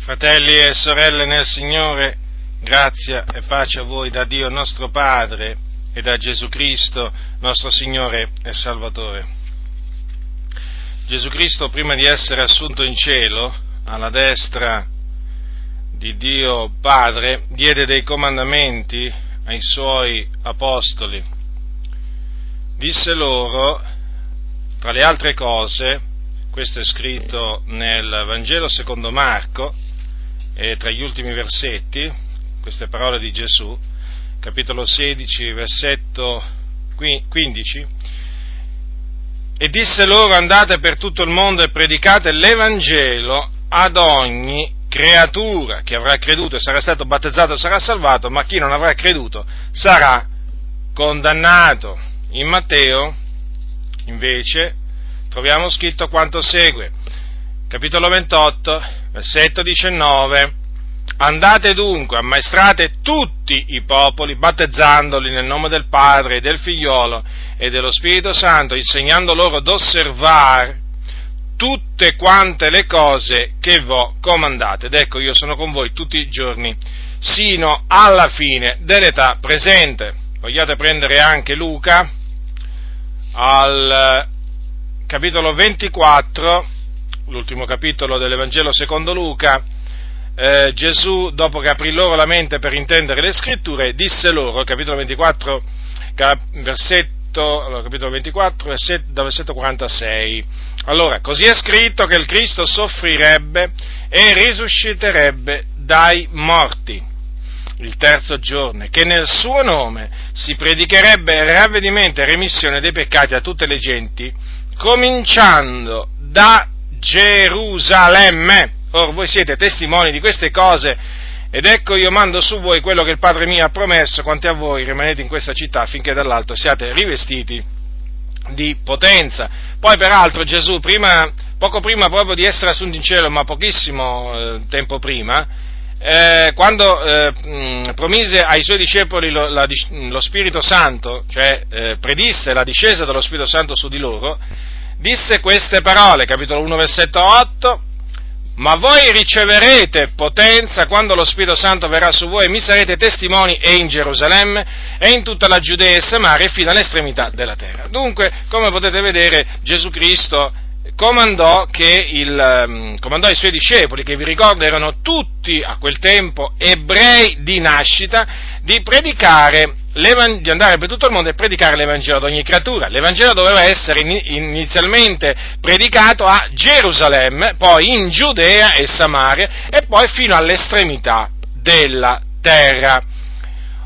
Fratelli e sorelle nel Signore, grazia e pace a voi da Dio nostro Padre e da Gesù Cristo, nostro Signore e Salvatore. Gesù Cristo, prima di essere assunto in cielo, alla destra di Dio Padre, diede dei comandamenti ai suoi apostoli. Disse loro, tra le altre cose, questo è scritto nel Vangelo secondo Marco, e tra gli ultimi versetti, queste parole di Gesù, capitolo 16, versetto 15, e disse loro andate per tutto il mondo e predicate l'Evangelo ad ogni creatura, chi avrà creduto e sarà stato battezzato sarà salvato, ma chi non avrà creduto sarà condannato. In Matteo, invece, troviamo scritto quanto segue, capitolo 28, versetto 19, Andate dunque, ammaestrate tutti i popoli, battezzandoli nel nome del Padre, del Figliolo e dello Spirito Santo, insegnando loro ad osservare tutte quante le cose che vo comandate. Ed ecco, io sono con voi tutti i giorni, sino alla fine dell'età presente. Vogliate prendere anche Luca al capitolo 24, l'ultimo capitolo dell'Evangelo secondo Luca, eh, Gesù, dopo che aprì loro la mente per intendere le scritture, disse loro, capitolo 24, versetto allora, capitolo 24, versetto, da versetto 46. Allora, così è scritto che il Cristo soffrirebbe e risusciterebbe dai morti il terzo giorno, che nel suo nome si predicherebbe ravvedimento e remissione dei peccati a tutte le genti, cominciando da Gerusalemme. Ora voi siete testimoni di queste cose ed ecco io mando su voi quello che il Padre mio ha promesso, quanti a voi rimanete in questa città finché dall'alto siate rivestiti di potenza. Poi peraltro Gesù, prima, poco prima proprio di essere assunto in cielo, ma pochissimo eh, tempo prima, eh, quando eh, mh, promise ai suoi discepoli lo, la, lo Spirito Santo, cioè eh, predisse la discesa dello Spirito Santo su di loro, disse queste parole, capitolo 1, versetto 8, ma voi riceverete potenza quando lo Spirito Santo verrà su voi e mi sarete testimoni e in Gerusalemme e in tutta la Giudea e Samaria fino all'estremità della terra. Dunque, come potete vedere, Gesù Cristo comandò, il, ehm, comandò ai suoi discepoli, che vi ricordo erano tutti a quel tempo ebrei di nascita, di predicare di andare per tutto il mondo e predicare l'Evangelo ad ogni creatura. L'Evangelo doveva essere inizialmente predicato a Gerusalemme, poi in Giudea e Samaria e poi fino all'estremità della terra.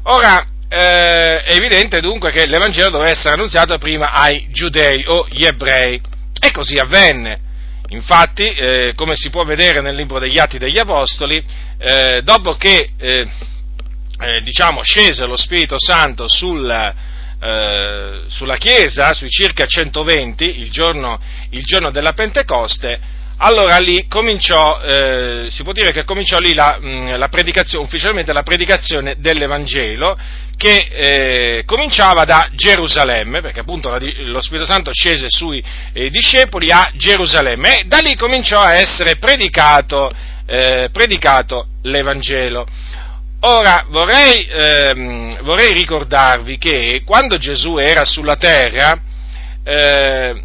Ora, eh, è evidente dunque che l'Evangelo doveva essere annunziato prima ai giudei o gli ebrei e così avvenne. Infatti, eh, come si può vedere nel libro degli Atti degli Apostoli, eh, dopo che eh, diciamo, scese lo Spirito Santo sul, eh, sulla Chiesa, sui circa 120, il giorno, il giorno della Pentecoste, allora lì cominciò, eh, si può dire che cominciò lì la, mh, la predicazione, ufficialmente la predicazione dell'Evangelo, che eh, cominciava da Gerusalemme, perché appunto la, lo Spirito Santo scese sui eh, discepoli a Gerusalemme, e da lì cominciò a essere predicato, eh, predicato l'Evangelo. Ora vorrei, ehm, vorrei, ricordarvi che quando Gesù era sulla terra, eh,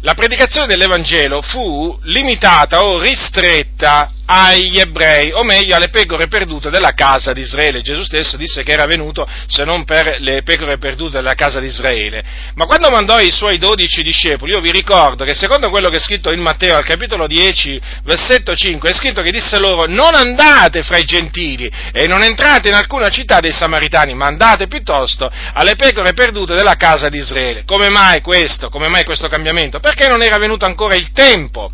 la predicazione dell'Evangelo fu limitata o ristretta agli ebrei, o meglio alle pecore perdute della casa di Israele. Gesù stesso disse che era venuto se non per le pecore perdute della casa di Israele. Ma quando mandò i suoi dodici discepoli, io vi ricordo che secondo quello che è scritto in Matteo al capitolo 10, versetto 5, è scritto che disse loro non andate fra i gentili e non entrate in alcuna città dei Samaritani, ma andate piuttosto alle pecore perdute della casa di Israele. Come mai questo? Come mai questo cambiamento? Perché non era venuto ancora il tempo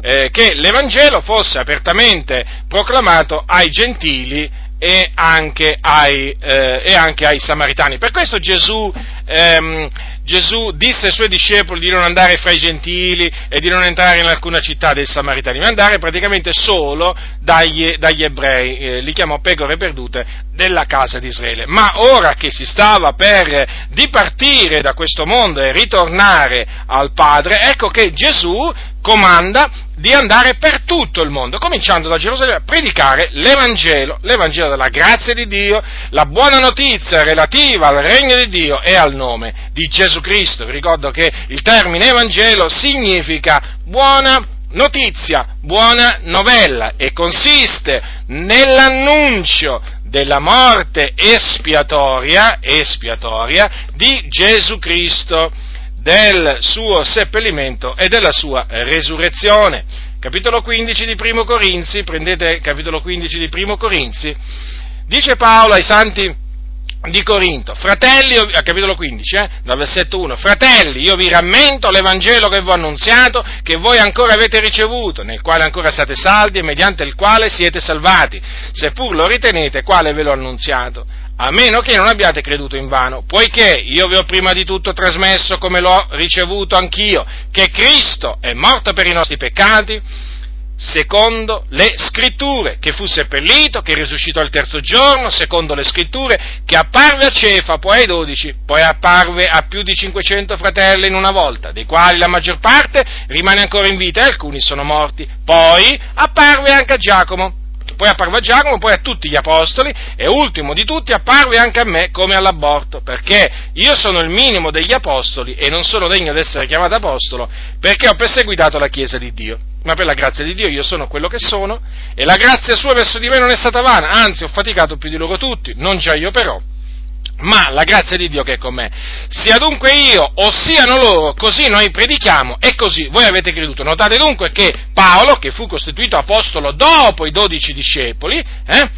eh, che l'Evangelo fosse apertamente proclamato ai gentili e anche ai, eh, e anche ai Samaritani. Per questo Gesù, ehm, Gesù, disse ai suoi discepoli di non andare fra i gentili e di non entrare in alcuna città dei Samaritani, ma andare praticamente solo dagli, dagli ebrei, eh, li chiamò pecore perdute della casa di Israele. Ma ora che si stava per dipartire da questo mondo e ritornare al Padre, ecco che Gesù comanda di andare per tutto il mondo, cominciando da Gerusalemme, a predicare l'Evangelo, l'Evangelo della grazia di Dio, la buona notizia relativa al regno di Dio e al nome di Gesù Cristo. Vi ricordo che il termine Evangelo significa buona notizia, buona novella e consiste nell'annuncio della morte espiatoria, espiatoria di Gesù Cristo del suo seppellimento e della sua resurrezione. Capitolo 15 di Primo Corinzi, prendete capitolo 15 di Primo Corinzi, dice Paolo ai santi di Corinto, fratelli, a capitolo 15, eh, dal versetto 1, fratelli, io vi rammento l'Evangelo che vi ho annunziato, che voi ancora avete ricevuto, nel quale ancora siete saldi e mediante il quale siete salvati, seppur lo ritenete quale ve l'ho annunziato? A meno che non abbiate creduto in vano, poiché io vi ho prima di tutto trasmesso come l'ho ricevuto anch'io, che Cristo è morto per i nostri peccati, secondo le scritture, che fu seppellito, che risuscitò il terzo giorno, secondo le scritture, che apparve a Cefa, poi ai dodici, poi apparve a più di 500 fratelli in una volta, dei quali la maggior parte rimane ancora in vita e alcuni sono morti, poi apparve anche a Giacomo, poi apparve a Giacomo, poi a tutti gli apostoli e ultimo di tutti apparve anche a me come all'aborto, perché io sono il minimo degli apostoli e non sono degno di essere chiamato apostolo perché ho perseguitato la Chiesa di Dio. Ma per la grazia di Dio io sono quello che sono e la grazia sua verso di me non è stata vana, anzi ho faticato più di loro tutti, non già io però ma la grazia di Dio che è con me. Sia dunque io o siano loro, così noi predichiamo e così voi avete creduto. Notate dunque che Paolo, che fu costituito apostolo dopo i dodici discepoli, eh,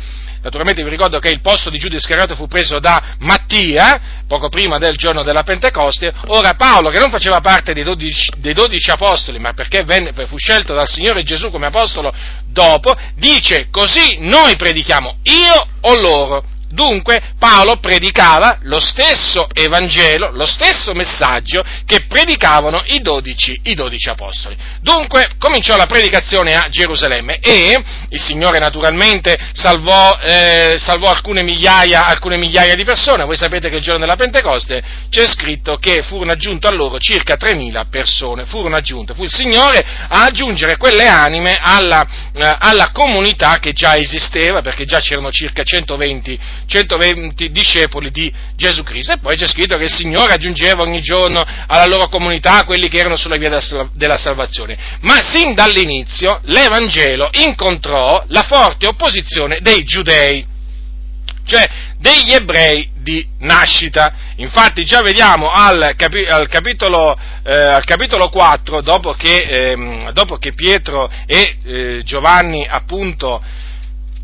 naturalmente vi ricordo che il posto di Giuda Iscariote fu preso da Mattia, poco prima del giorno della Pentecoste, ora Paolo, che non faceva parte dei dodici, dei dodici apostoli, ma perché venne, fu scelto dal Signore Gesù come apostolo dopo, dice così noi predichiamo, io o loro Dunque Paolo predicava lo stesso Evangelo, lo stesso messaggio che predicavano i dodici, i dodici apostoli. Dunque cominciò la predicazione a Gerusalemme e il Signore naturalmente salvò, eh, salvò alcune, migliaia, alcune migliaia di persone. Voi sapete che il giorno della Pentecoste c'è scritto che furono aggiunte a loro circa 3.000 persone, furono aggiunte, fu il Signore a aggiungere quelle anime alla, eh, alla comunità che già esisteva, perché già c'erano circa 120 120 discepoli di Gesù Cristo. E poi c'è scritto che il Signore aggiungeva ogni giorno alla loro comunità quelli che erano sulla via della salvazione. Ma sin dall'inizio l'Evangelo incontrò la forte opposizione dei giudei, cioè degli ebrei di nascita. Infatti già vediamo al, capi, al, capitolo, eh, al capitolo, 4, dopo che, eh, dopo che Pietro e eh, Giovanni appunto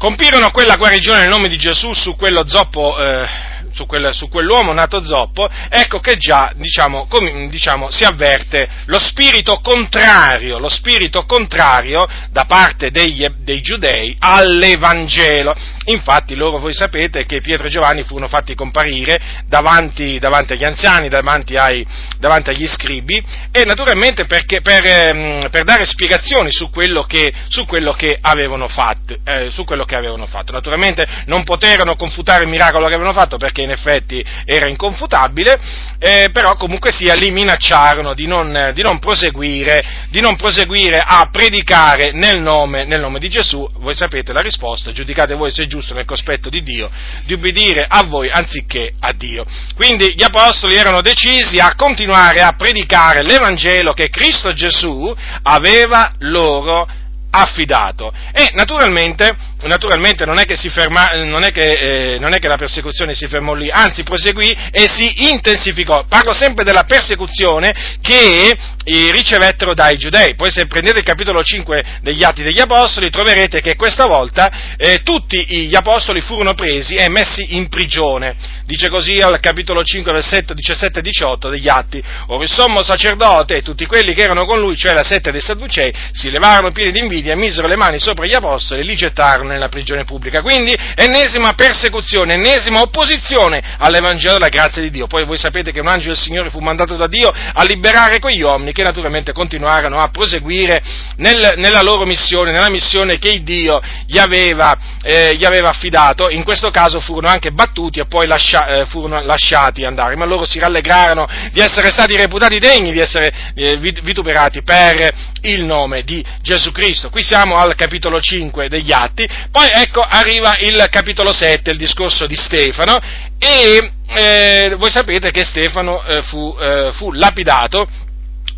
compirono quella guarigione nel nome di Gesù su quello zoppo eh, su, quel, su, quell'uomo nato zoppo, ecco che già diciamo, com, diciamo, si avverte lo spirito contrario, lo spirito contrario da parte degli, dei giudei all'Evangelo. Infatti loro voi sapete che Pietro e Giovanni furono fatti comparire davanti, davanti agli anziani, davanti, ai, davanti, agli scribi e naturalmente perché, per, ehm, per, dare spiegazioni su quello che, su quello che, avevano fatto, eh, su quello che avevano fatto. Naturalmente non poterono confutare il miracolo che avevano fatto perché in effetti era inconfutabile, eh, però comunque sia li minacciarono di non, di non, proseguire, di non proseguire, a predicare nel nome, nel nome, di Gesù. Voi sapete la risposta, giudicate voi se è giusto nel cospetto di Dio, di ubbidire a voi anziché a Dio. Quindi gli apostoli erano decisi a continuare a predicare l'Evangelo che Cristo Gesù aveva loro affidato. E naturalmente, naturalmente non, è ferma, non, è che, eh, non, è che la persecuzione si fermò lì, anzi proseguì e si intensificò. Parlo sempre della persecuzione che eh, ricevettero dai giudei. Poi se prendete il capitolo 5 degli Atti degli Apostoli troverete che questa volta eh, tutti gli Apostoli furono presi e messi in prigione. Dice così al capitolo 5, versetto 17 e 18 degli Atti. Ora il sommo sacerdote e tutti quelli che erano con lui, cioè la sette dei Sadducei, si levarono pieni di invidia misero le mani sopra gli apostoli e li gettarono nella prigione pubblica. Quindi ennesima persecuzione, ennesima opposizione all'Evangelo della grazia di Dio. Poi voi sapete che un angelo del Signore fu mandato da Dio a liberare quegli uomini che naturalmente continuarono a proseguire nel, nella loro missione, nella missione che Dio gli aveva, eh, gli aveva, affidato. In questo caso furono anche battuti e poi lascia, eh, furono lasciati andare, ma loro si rallegrarono di essere stati reputati degni di essere eh, vituperati per il nome di Gesù Cristo. Qui siamo al capitolo 5 degli Atti, poi ecco arriva il capitolo 7, il discorso di Stefano, e eh, voi sapete che Stefano eh, fu, eh, fu lapidato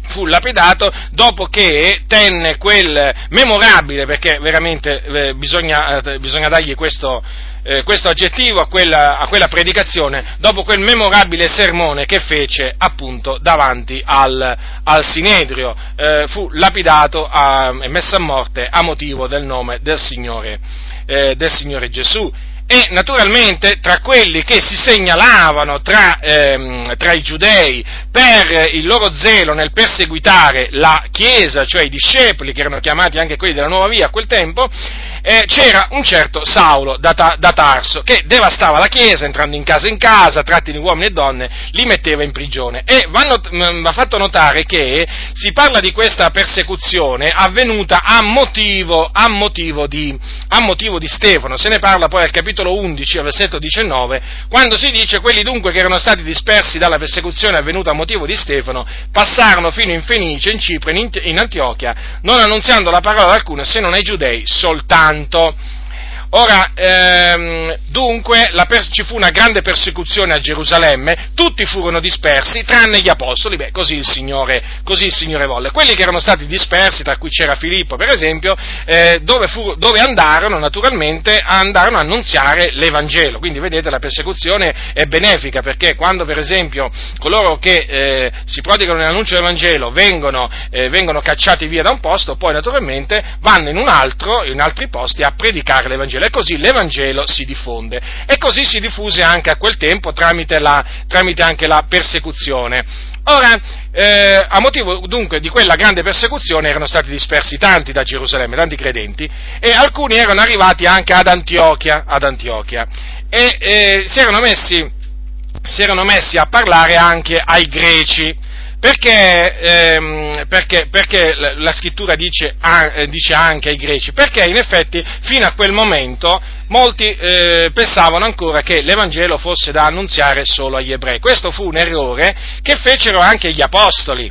fu lapidato dopo che tenne quel memorabile, perché veramente eh, bisogna, eh, bisogna, dargli questo, eh, questo aggettivo a quella, a quella, predicazione, dopo quel memorabile sermone che fece appunto davanti al, al Sinedrio, eh, fu lapidato e messo a morte a motivo del nome del Signore, eh, del Signore Gesù e naturalmente tra quelli che si segnalavano tra, ehm, tra, i giudei per il loro zelo nel perseguitare la Chiesa, cioè i discepoli, che erano chiamati anche quelli della nuova via a quel tempo, eh, c'era un certo Saulo da, da, Tarso che devastava la Chiesa entrando in casa in casa, tratti di uomini e donne, li metteva in prigione. E vanno, va fatto notare che si parla di questa persecuzione avvenuta a motivo, a motivo, di, a motivo di Stefano, se ne parla poi al capitolo 11, al versetto 19, quando si dice quelli dunque che erano stati dispersi dalla persecuzione avvenuta a motivo di Stefano passarono fino in Fenice, in Cipro, in, Antiochia, non annunziando la parola alcuna se non ai giudei soltanto santo. Ora, ehm, dunque, pers- ci fu una grande persecuzione a Gerusalemme, tutti furono dispersi, tranne gli apostoli, beh, così il Signore, così il Signore volle. Quelli che erano stati dispersi, tra cui c'era Filippo, per esempio, eh, dove, fu- dove, andarono, naturalmente, andarono a annunziare l'Evangelo. Quindi, vedete, la persecuzione è benefica, perché quando, per esempio, coloro che eh, si prodigano nell'annuncio dell'Evangelo vengono, eh, vengono cacciati via da un posto, poi, naturalmente, vanno in un altro, in altri posti, a predicare l'Evangelo Vangelo e così l'Evangelo si diffonde. E così si diffuse anche a quel tempo tramite, la, tramite anche la persecuzione. Ora, eh, a motivo dunque di quella grande persecuzione erano stati dispersi tanti da Gerusalemme, tanti credenti, e alcuni erano arrivati anche ad Antiochia, ad Antiochia e eh, si, erano messi, si erano messi a parlare anche ai greci perché, ehm, perché, perché la scrittura dice, eh, dice, anche ai greci? Perché in effetti fino a quel momento molti eh, pensavano ancora che l'Evangelo fosse da annunziare solo agli ebrei. Questo fu un errore che fecero anche gli apostoli,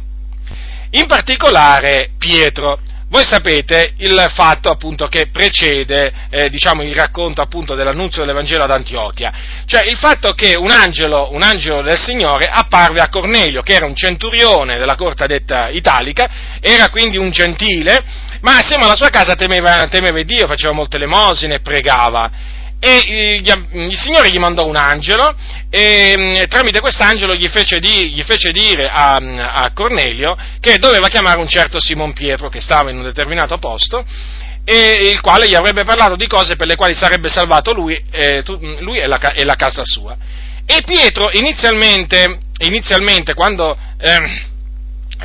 in particolare Pietro. Voi sapete il fatto appunto che precede eh, diciamo, il racconto appunto dell'annunzio dell'Evangelo ad Antiochia, cioè il fatto che un angelo, un angelo del Signore apparve a Cornelio, che era un centurione della corte detta italica, era quindi un gentile, ma assieme alla sua casa temeva, temeva Dio, faceva molte lemosine e pregava e il Signore gli mandò un angelo e mm, tramite quest'angelo gli fece, di, gli fece dire a, a, Cornelio che doveva chiamare un certo Simon Pietro che stava in un determinato posto e il quale gli avrebbe parlato di cose per le quali sarebbe salvato lui, eh, lui e, la, e, la, casa sua. E Pietro inizialmente, inizialmente quando... Eh,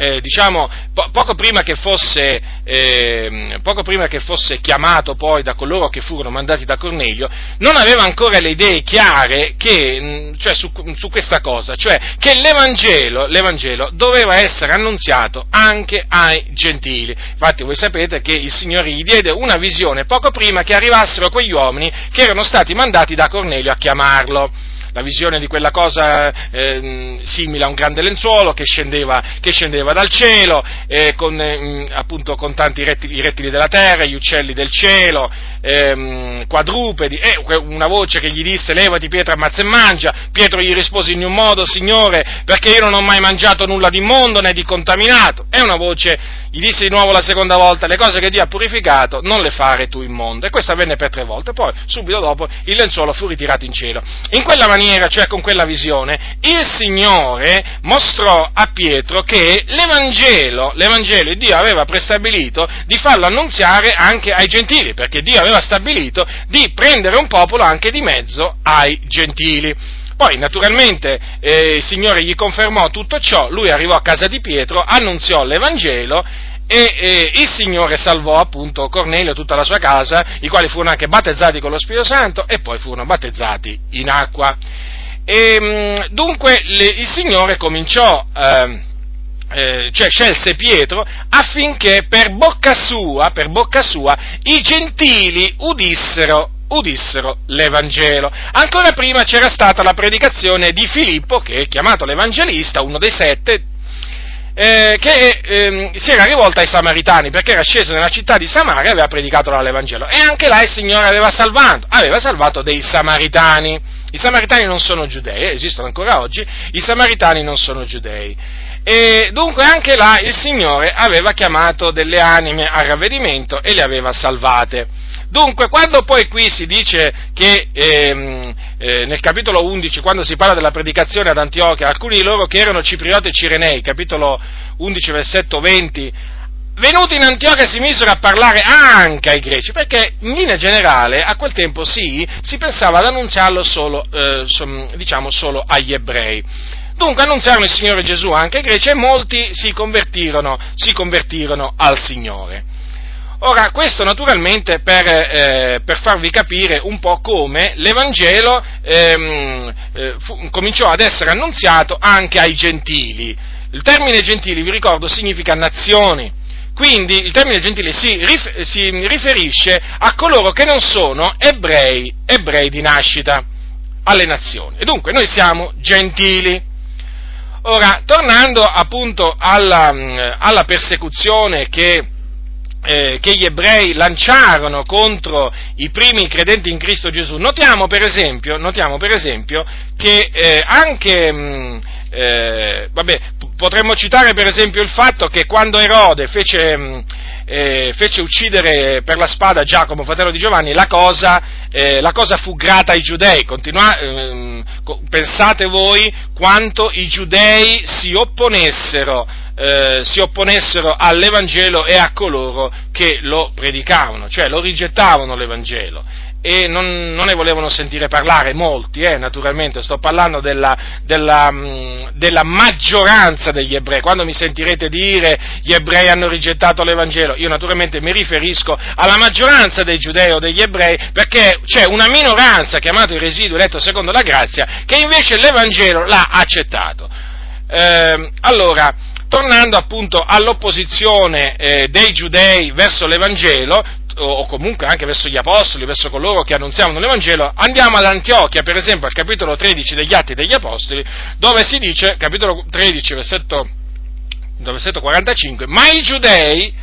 eh, diciamo, po- poco, prima fosse, eh, poco, prima che fosse, chiamato poi da coloro che furono mandati da Cornelio, non aveva ancora le idee chiare che, mm, cioè, su, su, questa cosa, cioè che l'Evangelo, l'Evangelo, doveva essere annunziato anche ai gentili. Infatti voi sapete che il Signore gli diede una visione poco prima che arrivassero quegli uomini che erano stati mandati da Cornelio a chiamarlo la visione di quella cosa eh, simile a un grande lenzuolo che scendeva, che scendeva dal cielo, eh, con, eh, appunto, con tanti rettili, i rettili della terra, gli uccelli del cielo, ehm, quadrupedi, e una voce che gli disse levati Pietro ammazza e mangia, Pietro gli rispose in un modo, Signore, perché io non ho mai mangiato nulla di immondo né di contaminato, e una voce gli disse di nuovo la seconda volta, le cose che Dio ha purificato non le fare tu immondo, e questo avvenne per tre volte, poi subito dopo il lenzuolo fu ritirato in cielo. In quella maniera, cioè con quella visione, il Signore mostrò a Pietro che l'Evangelo, l'Evangelo Dio aveva prestabilito di farlo annunziare anche ai gentili, perché Dio aveva stabilito di prendere un popolo anche di mezzo ai gentili. Poi naturalmente eh, il Signore gli confermò tutto ciò, lui arrivò a casa di Pietro, annunziò l'Evangelo e eh, il Signore salvò appunto Cornelio e tutta la sua casa, i quali furono anche battezzati con lo Spirito Santo e poi furono battezzati in acqua. E, mm, dunque le, il Signore cominciò... Eh, eh, cioè scelse Pietro affinché per bocca sua, per bocca sua, i gentili udissero udissero l'Evangelo. Ancora prima c'era stata la predicazione di Filippo, che è chiamato l'Evangelista, uno dei sette, eh, che eh, si era rivolta ai Samaritani, perché era sceso nella città di Samaria e aveva predicato l'Evangelo. E anche là il Signore aveva salvato, aveva salvato dei Samaritani. I Samaritani non sono giudei, esistono ancora oggi, i Samaritani non sono giudei. E dunque anche là il Signore aveva chiamato delle anime al ravvedimento e le aveva salvate. Dunque, quando poi qui si dice che ehm, eh, nel capitolo 11, quando si parla della predicazione ad Antiochia, alcuni di loro che erano ciprioti e cirenei, capitolo 11, versetto 20, venuti in Antiochia si misero a parlare anche ai greci, perché in linea generale a quel tempo sì, si pensava ad annunziarlo solo, eh, diciamo, solo agli ebrei. Dunque annunziarono il Signore Gesù anche ai greci e molti si convertirono, si convertirono al Signore. Ora, questo naturalmente per, eh, per, farvi capire un po' come l'Evangelo ehm, eh, fu, cominciò ad essere annunziato anche ai gentili. Il termine gentili, vi ricordo, significa nazioni. Quindi il termine gentile si, rif- si riferisce a coloro che non sono ebrei, ebrei di nascita, alle nazioni. E dunque noi siamo gentili. Ora, tornando appunto alla, alla persecuzione che eh, che gli ebrei lanciarono contro i primi credenti in Cristo Gesù, notiamo per esempio, notiamo per esempio che eh, anche, mh, mm, eh, vabbè, potremmo citare per esempio il fatto che quando Erode fece, mh, mm, eh, fece uccidere per la spada Giacomo, fratello di Giovanni, la cosa, eh, la cosa fu grata ai giudei. Continua, ehm, pensate voi quanto i giudei si opponessero eh, si opponessero all'Evangelo e a coloro che lo predicavano, cioè lo rigettavano l'Evangelo e non, non, ne volevano sentire parlare molti, eh, naturalmente, sto parlando della, della, mm, della, maggioranza degli ebrei. Quando mi sentirete dire gli ebrei hanno rigettato l'Evangelo, io naturalmente mi riferisco alla maggioranza dei giudei o degli ebrei, perché c'è una minoranza, chiamato il residuo eletto secondo la grazia, che invece l'Evangelo l'ha accettato. Eh, allora, tornando appunto all'opposizione eh, dei giudei verso l'Evangelo, o comunque anche verso gli apostoli, verso coloro che annunziavano l'Evangelo, andiamo ad Antiochia, per esempio, al capitolo 13 degli Atti degli Apostoli, dove si dice, capitolo 13, versetto, versetto 45, ma i giudei,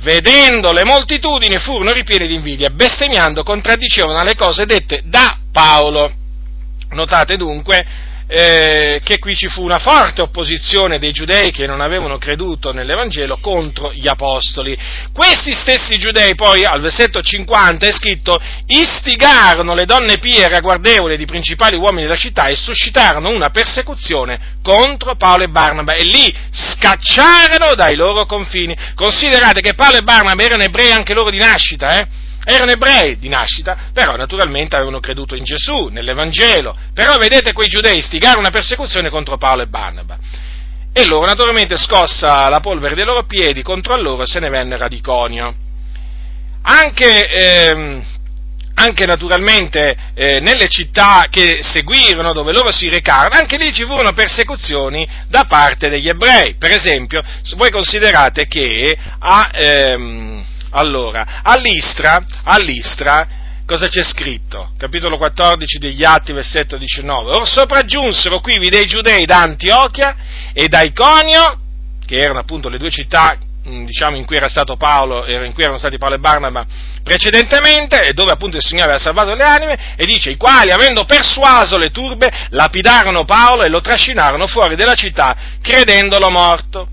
vedendo le moltitudini, furono ripieni di invidia, bestemmiando, contraddicevano le cose dette da Paolo. Notate dunque eh, che qui ci fu una forte opposizione dei giudei che non avevano creduto nell'Evangelo contro gli apostoli. Questi stessi giudei poi al versetto 50 è scritto istigarono le donne pie e ragguardevoli di principali uomini della città e suscitarono una persecuzione contro Paolo e Barnaba e lì scacciarono dai loro confini. Considerate che Paolo e Barnaba erano ebrei anche loro di nascita, eh? Erano ebrei di nascita, però naturalmente avevano creduto in Gesù, nell'Evangelo, però vedete quei giudei stigare una persecuzione contro Paolo e Barnaba. E loro naturalmente scossa la polvere dei loro piedi contro loro se ne vennero ad Iconio. Anche, ehm, anche naturalmente eh, nelle città che seguirono, dove loro si recarono, anche lì ci furono persecuzioni da parte degli ebrei. Per esempio, voi considerate che a, ehm, allora, all'Istra, all'Istra, cosa c'è scritto? Capitolo 14 degli Atti, versetto 19. Or sopraggiunsero qui dei giudei da Antiochia e da Iconio, che erano appunto le due città mm, diciamo, in cui era stato Paolo, in cui erano stati Paolo e Barnaba precedentemente, e dove appunto il Signore aveva salvato le anime, e dice, i quali, avendo persuaso le turbe, lapidarono Paolo e lo trascinarono fuori della città, credendolo morto.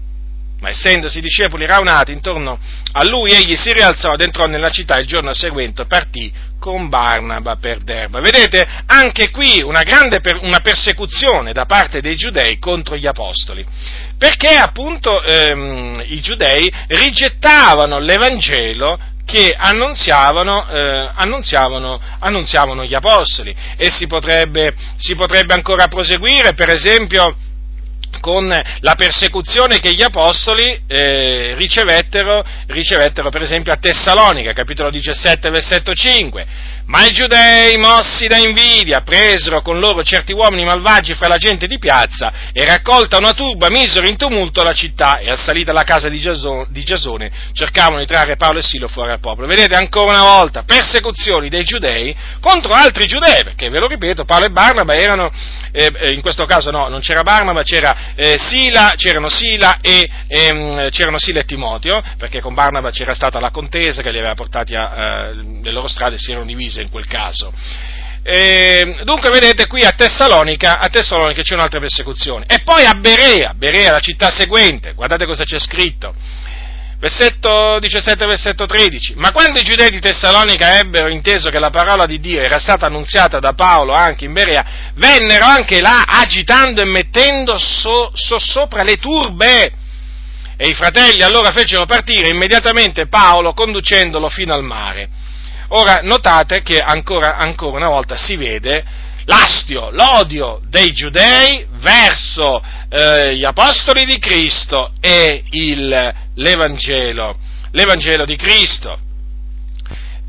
Ma essendosi discepoli raunati intorno a lui, egli si rialzò ed entrò nella città il giorno seguente partì con Barnaba per Derba. Vedete, anche qui una grande per, una persecuzione da parte dei giudei contro gli apostoli, perché appunto ehm, i giudei rigettavano l'Evangelo che annunziavano, eh, annunziavano, annunziavano, gli apostoli e si potrebbe, si potrebbe ancora proseguire, per esempio, con la persecuzione che gli apostoli eh, ricevettero, ricevettero, per esempio a Tessalonica, capitolo 17, versetto 5. Ma i giudei, mossi da invidia, presero con loro certi uomini malvagi fra la gente di piazza e raccolta una turba misero in tumulto la città e assalita la casa di Giasone cercavano di trarre Paolo e Silo fuori al popolo. Vedete ancora una volta persecuzioni dei giudei contro altri giudei, perché ve lo ripeto, Paolo e Barnaba erano, eh, eh in questo caso no, non c'era Barnaba, c'era eh, Sila, c'erano Sila e, ehm, c'erano Sila e Timoteo, perché con Barnaba c'era stata la contesa che li aveva portati a, eh, le loro strade si erano divise in quel caso. E, dunque vedete qui a Tessalonica, a Tessalonica c'è un'altra persecuzione. E poi a Berea, Berea la città seguente, guardate cosa c'è scritto. Versetto 17, versetto 13. Ma quando i giudei di Tessalonica ebbero inteso che la parola di Dio era stata annunziata da Paolo anche in Berea, vennero anche là agitando e mettendo so, so sopra le turbe. E i fratelli allora fecero partire immediatamente Paolo conducendolo fino al mare. Ora, notate che ancora, ancora una volta si vede l'astio, l'odio dei giudei verso eh, gli apostoli di Cristo e il, l'Evangelo, l'Evangelo di Cristo.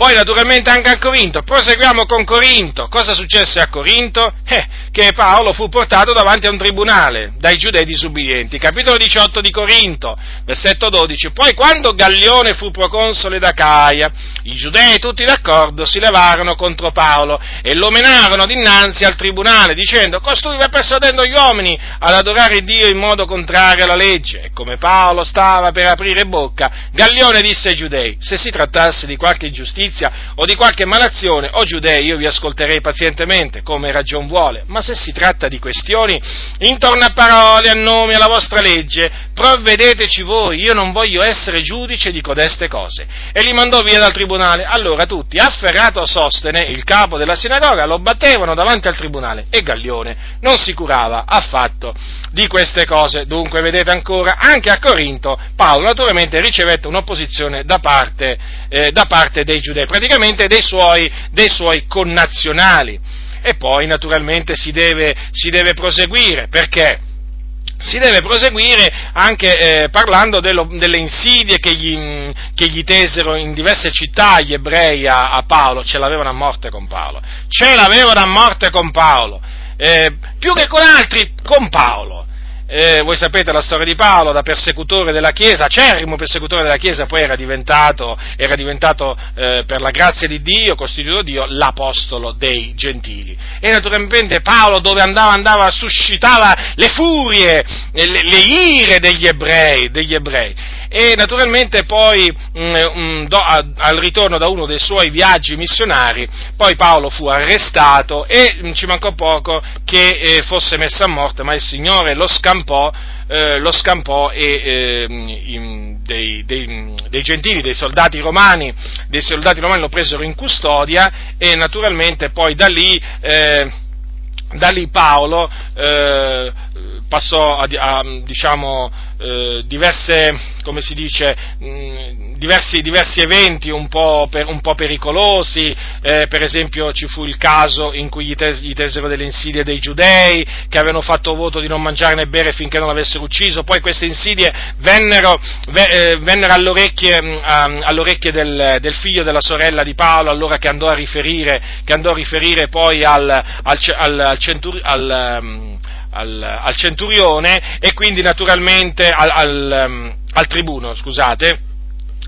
Poi naturalmente anche a Corinto, proseguiamo con Corinto. Cosa successe a Corinto? Eh, che Paolo fu portato davanti a un tribunale dai giudei disubbidienti. Capitolo 18 di Corinto, versetto 12. Poi quando Gallione fu proconsole da Caia, i giudei tutti d'accordo si levarono contro Paolo e lo menarono dinanzi al tribunale dicendo costui va persuadendo gli uomini ad adorare Dio in modo contrario alla legge. E come Paolo stava per aprire bocca, Gallione disse ai giudei, se si trattasse di qualche ingiustizia, ingiustizia o di qualche malazione, o giudei, io vi ascolterei pazientemente, come ragion vuole, ma se si tratta di questioni intorno a parole, a nomi, alla vostra legge, provvedeteci voi, io non voglio essere giudice di codeste cose. E li mandò via dal tribunale. Allora tutti, afferrato a Sostene, il capo della sinagoga, lo battevano davanti al tribunale e Gaglione non si curava affatto di queste cose. Dunque, vedete ancora, anche a Corinto Paolo naturalmente ricevette un'opposizione da parte, eh, da parte dei giudei, praticamente dei suoi, dei suoi connazionali. E poi naturalmente si deve, si deve proseguire, perché? si deve proseguire anche eh, parlando dello, delle insidie che gli, che gli, tesero in diverse città gli ebrei a, a, Paolo, ce l'avevano a morte con Paolo, ce l'avevano a morte con Paolo, eh, più che con altri, con Paolo. Eh, voi sapete la storia di Paolo, da persecutore della Chiesa, acerrimo persecutore della Chiesa, poi era diventato, era diventato eh, per la grazia di Dio, costituito Dio, l'apostolo dei gentili. E naturalmente Paolo dove andava, andava, suscitava le furie, le, le ire degli ebrei, degli ebrei e naturalmente poi mh, mm, mh, mm, do, a, al ritorno da uno dei suoi viaggi missionari, poi Paolo fu arrestato e mh, mm, ci mancò poco che eh, fosse messo a morte, ma il Signore lo scampò, eh, lo scampò e eh, in, dei, dei, dei, gentili, dei soldati romani, dei soldati romani lo presero in custodia e naturalmente poi da lì, eh, da lì Paolo eh, passò a, a diciamo, eh, diverse, come si dice, mh, mm, diversi, diversi, eventi un po', per, un po pericolosi, eh, per esempio ci fu il caso in cui gli, tes- gli, tesero delle insidie dei giudei che avevano fatto voto di non mangiare né bere finché non l'avessero ucciso, poi queste insidie vennero, ve- eh, vennero all'orecchie, mm, all'orecchie del, del, figlio della sorella di Paolo, allora che andò a riferire, andò a riferire poi al, al, al, al, al um, al, al centurione e quindi naturalmente al, al, um, al tribuno, scusate,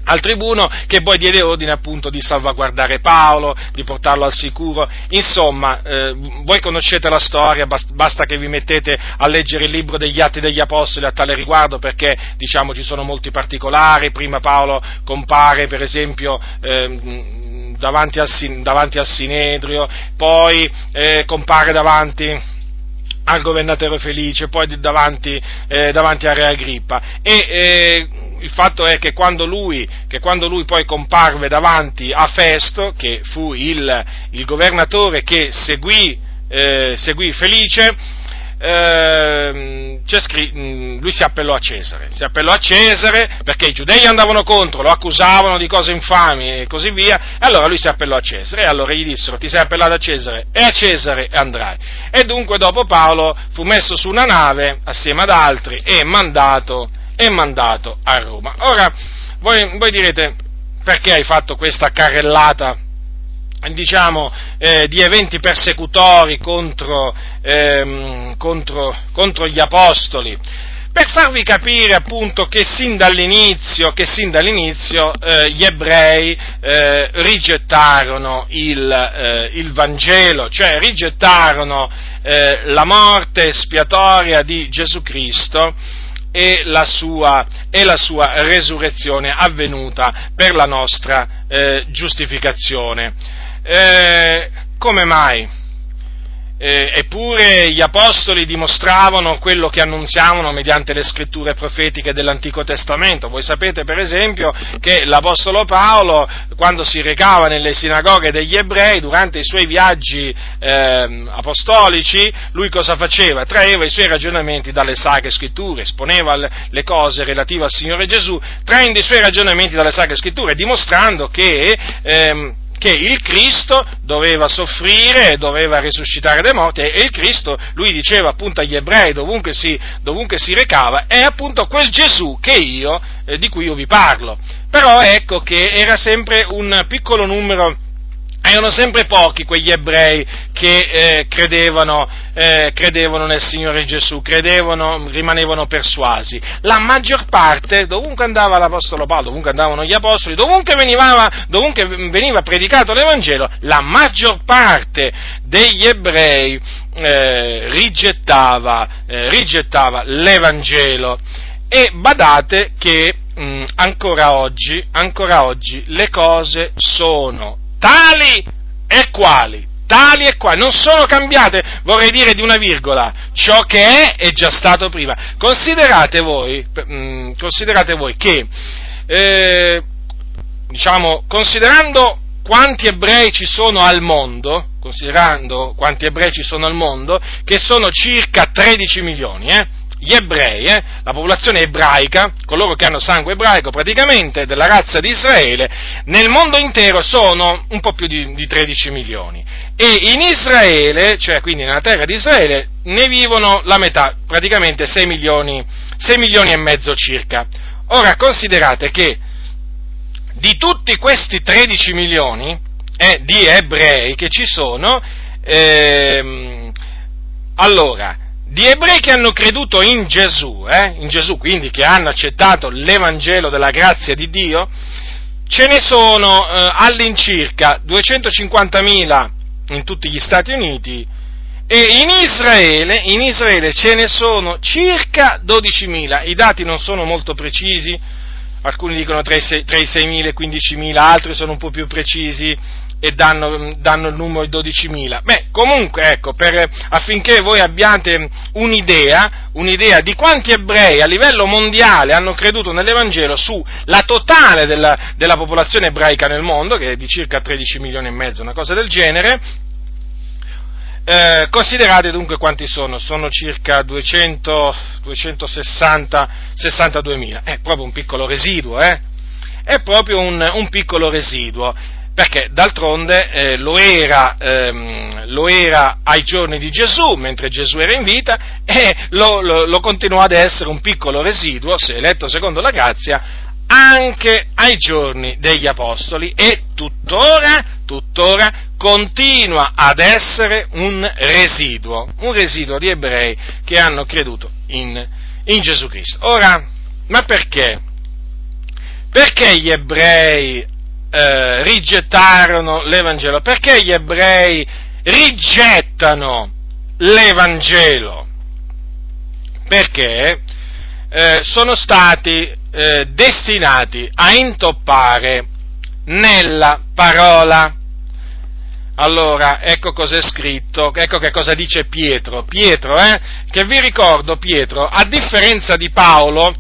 al tribuno che poi diede ordine appunto di salvaguardare Paolo, di portarlo al sicuro. Insomma, eh, voi conoscete la storia, basta che vi mettete a leggere il libro degli Atti degli Apostoli a tale riguardo perché diciamo ci sono molti particolari. Prima Paolo compare per esempio eh, davanti, al, davanti, al, Sinedrio, poi eh, compare davanti al governatore Felice, poi davanti, eh, davanti a Re Agrippa. E eh, il fatto è che quando, lui, che quando lui, poi comparve davanti a Festo, che fu il, il governatore che seguì, eh, seguì Felice, eh, scritto, mm, lui si appellò a Cesare, si appellò a Cesare perché i giudei andavano contro, lo accusavano di cose infami e così via, e allora lui si appellò a Cesare e allora gli dissero ti sei appellato a Cesare e a Cesare andrai. E dunque dopo Paolo fu messo su una nave assieme ad altri e mandato, e mandato a Roma. Ora voi, voi direte perché hai fatto questa carrellata diciamo, eh, di eventi persecutori contro, ehm, contro, contro gli apostoli per farvi capire appunto che sin dall'inizio, sin dall'inizio eh, gli ebrei eh, rigettarono il, eh, il, Vangelo, cioè rigettarono eh, la morte spiatoria di Gesù Cristo e la sua, e la sua resurrezione avvenuta per la nostra eh, giustificazione. Eh, come mai? Eh, eppure gli apostoli dimostravano quello che annunziavano mediante le scritture profetiche dell'Antico Testamento. Voi sapete per esempio che l'Apostolo Paolo, quando si recava nelle sinagoghe degli ebrei, durante i suoi viaggi eh, apostolici, lui cosa faceva? Traeva i suoi ragionamenti dalle sacre scritture, esponeva le cose relative al Signore Gesù, traendo i suoi ragionamenti dalle sacre scritture, dimostrando che... Eh, che il Cristo doveva soffrire, doveva risuscitare dai morti e il Cristo, lui diceva appunto agli ebrei dovunque si, dovunque si recava, è appunto quel Gesù io, eh, di cui io vi parlo. Però ecco che era sempre un piccolo numero erano sempre pochi quegli ebrei che eh, credevano, eh, credevano, nel Signore Gesù, credevano, rimanevano persuasi. La maggior parte, dovunque andava l'Apostolo Paolo, dovunque andavano gli Apostoli, dovunque veniva, dovunque veniva predicato l'Evangelo, la maggior parte degli ebrei eh, rigettava, eh, rigettava, l'Evangelo. E badate che mh, mm, ancora oggi, ancora oggi le cose sono tali e quali, tali e quali, non sono cambiate, vorrei dire di una virgola, ciò che è è già stato prima. Considerate voi, mm, considerate voi che, eh, diciamo, considerando quanti ebrei ci sono al mondo, considerando quanti ebrei ci sono al mondo, che sono circa 13 milioni, eh, gli ebrei, eh, la popolazione ebraica, coloro che hanno sangue ebraico praticamente, della razza di Israele, nel mondo intero sono un po' più di, di 13 milioni. E in Israele, cioè quindi nella terra di Israele, ne vivono la metà, praticamente 6 milioni, 6 milioni e mezzo circa. Ora considerate che di tutti questi 13 milioni eh, di ebrei che ci sono, ehm, allora, di ebrei che hanno creduto in Gesù, eh, in Gesù quindi che hanno accettato l'Evangelo della grazia di Dio, ce ne sono eh, all'incirca 250.000 in tutti gli Stati Uniti e in Israele, in Israele ce ne sono circa 12.000, i dati non sono molto precisi, alcuni dicono tra i 6.000 e i 15.000, altri sono un po' più precisi e danno, danno, il numero di 12.000. Beh, comunque, ecco, per, affinché voi abbiate un'idea, un'idea di quanti ebrei a livello mondiale hanno creduto nell'Evangelo sulla totale della, della popolazione ebraica nel mondo, che è di circa 13 milioni e mezzo, una cosa del genere, eh, considerate dunque quanti sono, sono circa 200, 260, 62.000, è proprio un piccolo residuo, eh? È proprio un, un piccolo residuo perché d'altronde eh, lo, era, ehm, lo, era, ai giorni di Gesù, mentre Gesù era in vita, e lo, lo, lo continuò ad essere un piccolo residuo, se eletto secondo la grazia, anche ai giorni degli Apostoli e tuttora, tuttora continua ad essere un residuo, un residuo di ebrei che hanno creduto in, in Gesù Cristo. Ora, ma perché? Perché gli ebrei eh, rigettarono l'Evangelo? Perché gli ebrei rigettano l'Evangelo? Perché eh, sono stati eh, destinati a intoppare nella parola. Allora, ecco cosa è scritto, ecco che cosa dice Pietro. Pietro, eh, che vi ricordo, Pietro, a differenza di Paolo,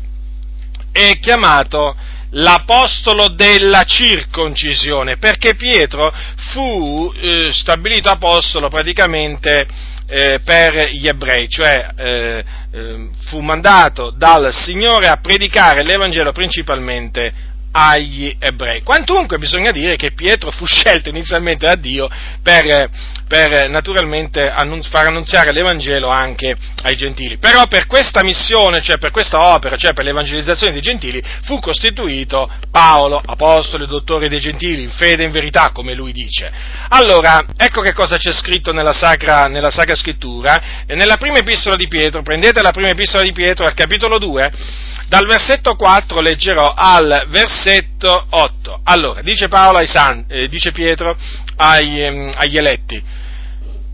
è chiamato l'apostolo della circoncisione, perché Pietro fu eh, stabilito apostolo praticamente eh, per gli ebrei, cioè eh, eh fu mandato dal Signore a predicare l'Evangelo principalmente agli ebrei. Quantunque bisogna dire che Pietro fu scelto inizialmente da Dio per, per naturalmente annun- far annunziare l'Evangelo anche ai gentili. Però per questa missione, cioè per questa opera, cioè per l'evangelizzazione dei gentili, fu costituito Paolo, apostolo e dottore dei gentili, in fede e in verità, come lui dice. Allora, ecco che cosa c'è scritto nella Sacra, nella Sacra Scrittura, nella prima epistola di Pietro, prendete la prima epistola di Pietro al capitolo 2, dal versetto 4 leggerò al versetto 8. Allora, dice, ai San, eh, dice Pietro ai, ehm, agli eletti,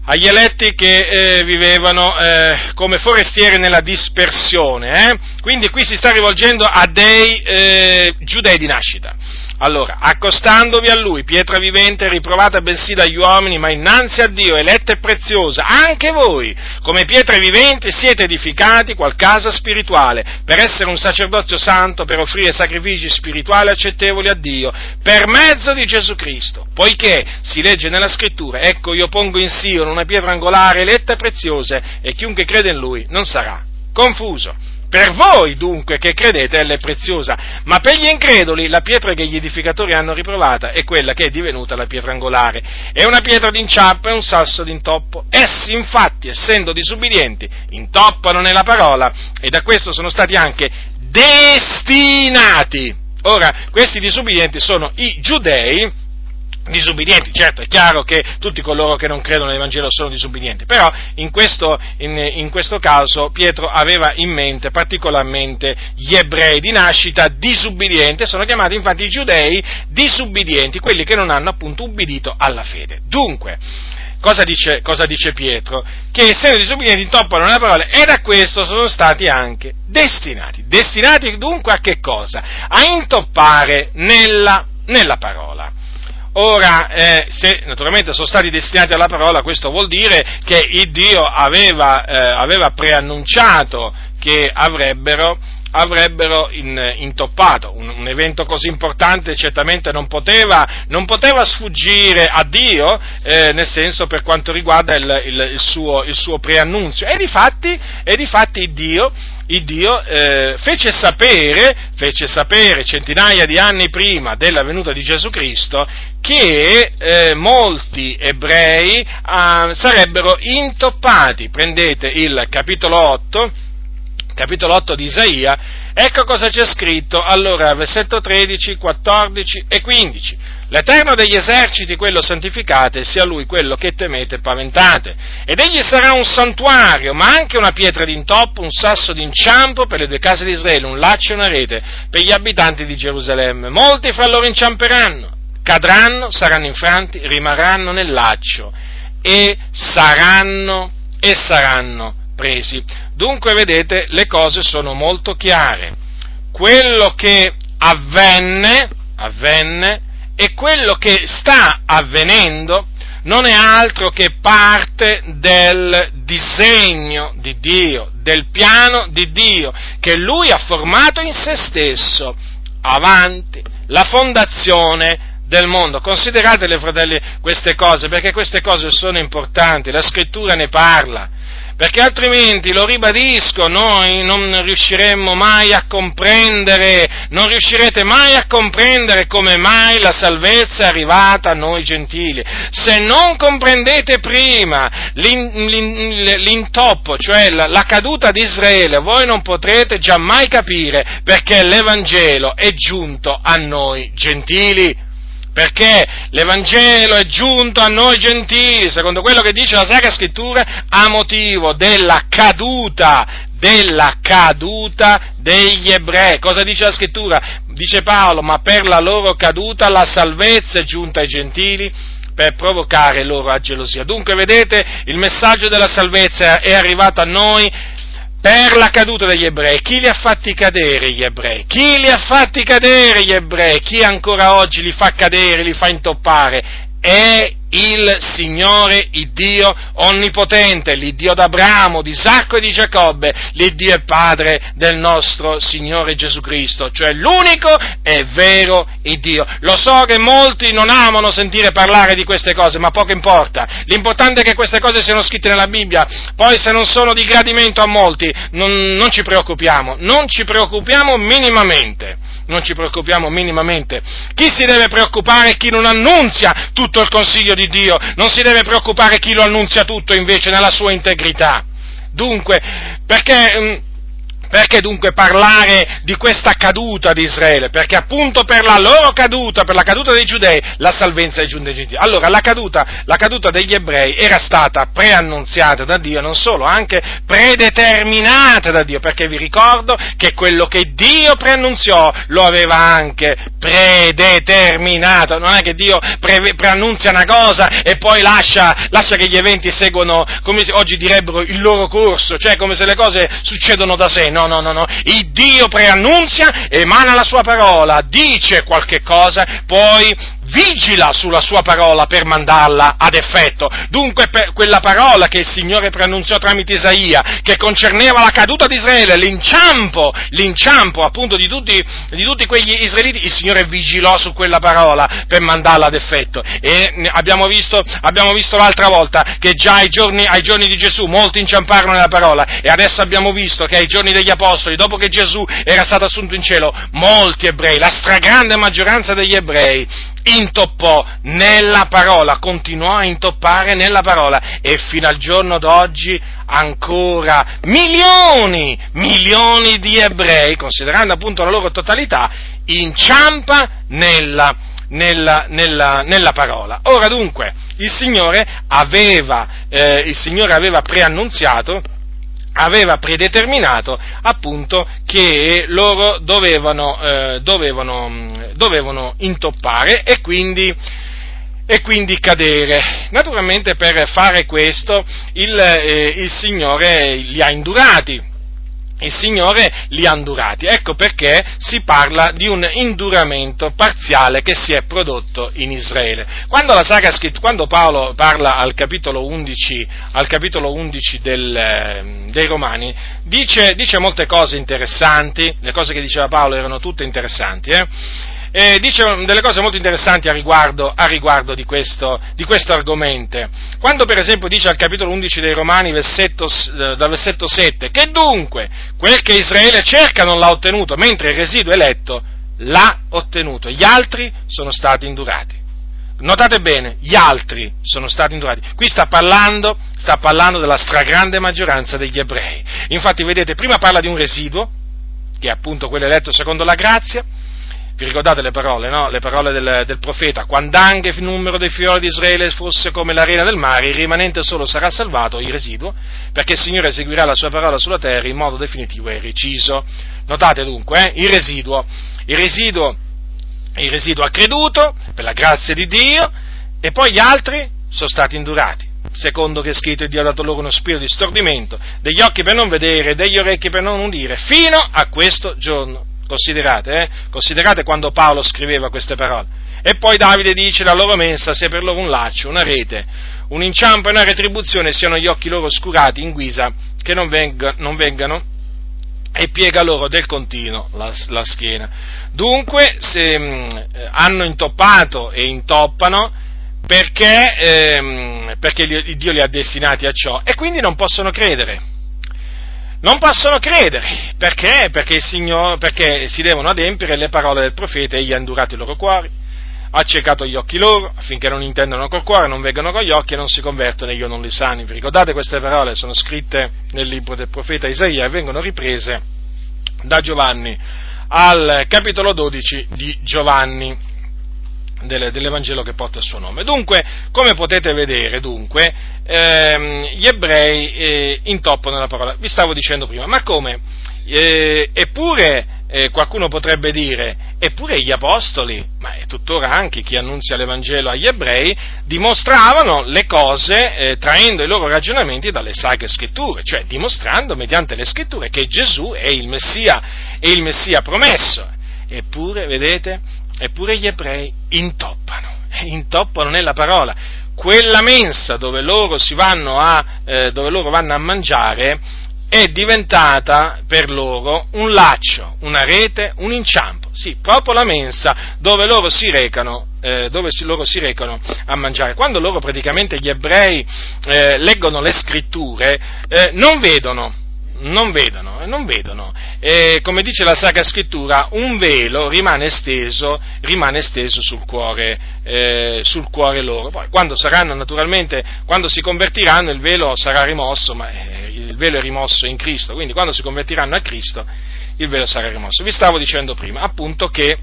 agli eletti che eh, vivevano eh, come forestieri nella dispersione. Eh? Quindi qui si sta rivolgendo a dei eh, giudei di nascita. Allora, accostandovi a lui, pietra vivente, riprovata bensì dagli uomini, ma innanzi a Dio, eletta e preziosa, anche voi, come pietre viventi, siete edificati qual casa spirituale, per essere un sacerdozio santo, per offrire sacrifici spirituali accettevoli a Dio, per mezzo di Gesù Cristo. Poiché si legge nella scrittura, ecco io pongo in Sion una pietra angolare, eletta e preziosa, e chiunque crede in lui non sarà confuso. Per voi dunque che credete ella è preziosa, ma per gli increduli la pietra che gli edificatori hanno riprovata è quella che è divenuta la pietra angolare. È una pietra d'inciampo e un sasso d'intoppo. Essi infatti, essendo disubbidienti, intoppano nella parola e da questo sono stati anche destinati. Ora, questi disubbidienti sono i giudei disubbidienti, certo è chiaro che tutti coloro che non credono nell'Evangelo sono disubbidienti, però in questo, in, in questo, caso Pietro aveva in mente particolarmente gli ebrei di nascita disubbidienti, sono chiamati infatti i giudei disubbidienti, quelli che non hanno appunto ubbidito alla fede. Dunque, cosa dice, cosa dice Pietro? Che essendo disubbidienti intoppano nella parola e da questo sono stati anche destinati. Destinati dunque a che cosa? A intoppare nella, nella parola. Ora, eh, se naturalmente sono stati destinati alla parola, questo vuol dire che Dio aveva, eh, aveva preannunciato che avrebbero, avrebbero in, intoppato. Un, un, evento così importante certamente non poteva, non poteva sfuggire a Dio, eh, nel senso per quanto riguarda il, il, il, suo, il suo, preannunzio. E difatti, e difatti Dio Dio eh, fece, sapere, fece sapere centinaia di anni prima della venuta di Gesù Cristo che eh, molti ebrei eh, sarebbero intoppati. Prendete il capitolo 8, capitolo 8 di Isaia, ecco cosa c'è scritto, allora versetto 13, 14 e 15. L'Eterno degli eserciti, quello santificate, sia Lui quello che temete e paventate. Ed egli sarà un santuario, ma anche una pietra d'intoppo, un sasso d'inciampo per le due case di Israele, un laccio e una rete per gli abitanti di Gerusalemme. Molti fra loro inciamperanno, cadranno, saranno infranti, rimarranno nel laccio e saranno, e saranno presi. Dunque, vedete, le cose sono molto chiare. Quello che avvenne, avvenne, e quello che sta avvenendo non è altro che parte del disegno di Dio, del piano di Dio, che Lui ha formato in se stesso, avanti la fondazione del mondo. Consideratele, fratelli, queste cose, perché queste cose sono importanti, la scrittura ne parla perché altrimenti, lo ribadisco, noi non riusciremmo mai a comprendere, non riuscirete mai a comprendere come mai la salvezza è arrivata a noi gentili. Se non comprendete prima l'intoppo, cioè la caduta di Israele, voi non potrete giammai capire perché l'Evangelo è giunto a noi gentili perché l'Evangelo è giunto a noi gentili, secondo quello che dice la Sacra Scrittura, a motivo della caduta, della caduta degli ebrei. Cosa dice la Scrittura? Dice Paolo, ma per la loro caduta la salvezza è giunta ai gentili per provocare loro a gelosia. Dunque, vedete, il messaggio della salvezza è arrivato a noi per la caduta degli ebrei. Chi li ha fatti cadere gli ebrei? Chi li ha fatti cadere gli ebrei? Chi ancora oggi li fa cadere, li fa intoppare? È il Signore, il Dio onnipotente, l'Iddio d'Abramo, di Isacco e di Giacobbe, l'Iddio e Padre del nostro Signore Gesù Cristo, cioè l'unico e vero Dio. Lo so che molti non amano sentire parlare di queste cose, ma poco importa. L'importante è che queste cose siano scritte nella Bibbia, poi se non sono di gradimento a molti, non, non ci preoccupiamo, non ci preoccupiamo minimamente non ci preoccupiamo minimamente. Chi si deve preoccupare chi non annunzia tutto il consiglio di Dio, non si deve preoccupare chi lo annunzia tutto invece nella sua integrità. Dunque, perché mm, perché dunque parlare di questa caduta di Israele? Perché appunto per la loro caduta, per la caduta dei giudei, la salvezza dei giudei. Allora, la caduta, la caduta degli ebrei era stata preannunziata da Dio, non solo, anche predeterminata da Dio, perché vi ricordo che quello che Dio preannunziò lo aveva anche predeterminato. Non è che Dio pre- preannunzia una cosa e poi lascia, lascia che gli eventi seguono, come oggi direbbero, il loro corso, cioè come se le cose succedono da sé no, no, no, no. Il Dio preannunzia, emana la sua parola, dice qualche cosa, poi vigila sulla sua parola per mandarla ad effetto. Dunque quella parola che il Signore preannunziò tramite Isaia, che concerneva la caduta di Israele, l'inciampo, l'inciampo appunto di tutti, di tutti quegli israeliti, il Signore vigilò su quella parola per mandarla ad effetto. E abbiamo visto, abbiamo visto l'altra volta che già ai giorni, ai giorni di Gesù molti inciamparono nella parola e adesso abbiamo visto che ai giorni degli Apostoli, dopo che Gesù era stato assunto in cielo, molti ebrei, la stragrande maggioranza degli ebrei, intoppò nella parola, continuò a intoppare nella parola e fino al giorno d'oggi ancora milioni, milioni di ebrei, considerando appunto la loro totalità, inciampa nella, nella, nella, nella parola. Ora dunque, il Signore aveva, eh, il Signore aveva preannunziato aveva predeterminato appunto che loro dovevano, eh, dovevano, dovevano intoppare e quindi, e quindi, cadere. Naturalmente per fare questo il, eh, il Signore li ha indurati, il Signore li ha indurati. Ecco perché si parla di un induramento parziale che si è prodotto in Israele. Quando, quando Paolo parla al capitolo 11, al capitolo 11 del, eh, dei Romani, dice, dice, molte cose interessanti, le cose che diceva Paolo erano tutte interessanti, eh? Eh, dice delle cose molto interessanti a riguardo, a riguardo di, questo, di, questo, argomento. Quando per esempio dice al capitolo 11 dei Romani, versetto, eh, dal versetto 7, che dunque quel che Israele cerca non l'ha ottenuto, mentre il residuo eletto l'ha ottenuto, gli altri sono stati indurati. Notate bene, gli altri sono stati indurati. Qui sta parlando, sta parlando della stragrande maggioranza degli ebrei. Infatti, vedete, prima parla di un residuo, che è appunto quello eletto secondo la grazia, vi ricordate le parole, no? Le parole del, del profeta, quando anche il numero dei fiori di Israele fosse come l'arena del mare, il rimanente solo sarà salvato, il residuo, perché il Signore eseguirà la sua parola sulla terra in modo definitivo e reciso. Notate dunque, eh? il residuo, il residuo, il residuo ha creduto, per la grazia di Dio, e poi gli altri sono stati indurati secondo che è scritto Dio ha dato loro uno spirito di stordimento, degli occhi per non vedere, degli orecchi per non udire, fino a questo giorno Considerate, eh? Considerate quando Paolo scriveva queste parole. E poi Davide dice la loro mensa sia per loro un laccio, una rete, un inciampo e una retribuzione siano gli occhi loro oscurati in guisa che non, venga, non vengano e piega loro del continuo la, la schiena. Dunque, se, mh, mm, hanno intoppato e intoppano perché, ehm, perché Dio li ha destinati a ciò e quindi non possono credere non possono credere. Perché? Perché, Signore, perché si devono adempiere le parole del profeta, egli ha indurato i loro cuori, ha ciecato gli occhi loro, affinché non intendano col cuore, non vengano con gli occhi e non si convertono e io non li sani. Vi ricordate queste parole? Sono scritte nel libro del profeta Isaia e vengono riprese da Giovanni al capitolo 12 di Giovanni dell'Evangelo che porta il suo nome. Dunque, come potete vedere, dunque, ehm, gli ebrei eh, intoppano la parola. Vi stavo dicendo prima, ma come? Eh, eppure, eh, qualcuno potrebbe dire, eppure gli apostoli, ma è tuttora anche chi annunzia l'Evangelo agli ebrei, dimostravano le cose eh, traendo i loro ragionamenti dalle sacre scritture, cioè dimostrando mediante le scritture che Gesù è il Messia, è il Messia promesso. Eppure, vedete, eppure gli ebrei intoppano, intoppano nella parola. Quella mensa dove loro, a, eh, dove loro vanno a mangiare è diventata per loro un laccio, una rete, un inciampo. Sì, proprio la mensa dove loro si recano, eh, dove si, loro si recano a mangiare. Quando loro praticamente gli ebrei eh, leggono le scritture, eh, non vedono non vedono, non vedono. E, come dice la Sacra Scrittura, un velo rimane steso, rimane steso sul, cuore, eh, sul cuore loro. Poi quando saranno naturalmente, quando si convertiranno il velo sarà rimosso, ma eh, il velo è rimosso in Cristo, quindi quando si convertiranno a Cristo il velo sarà rimosso. Vi stavo dicendo prima, appunto, che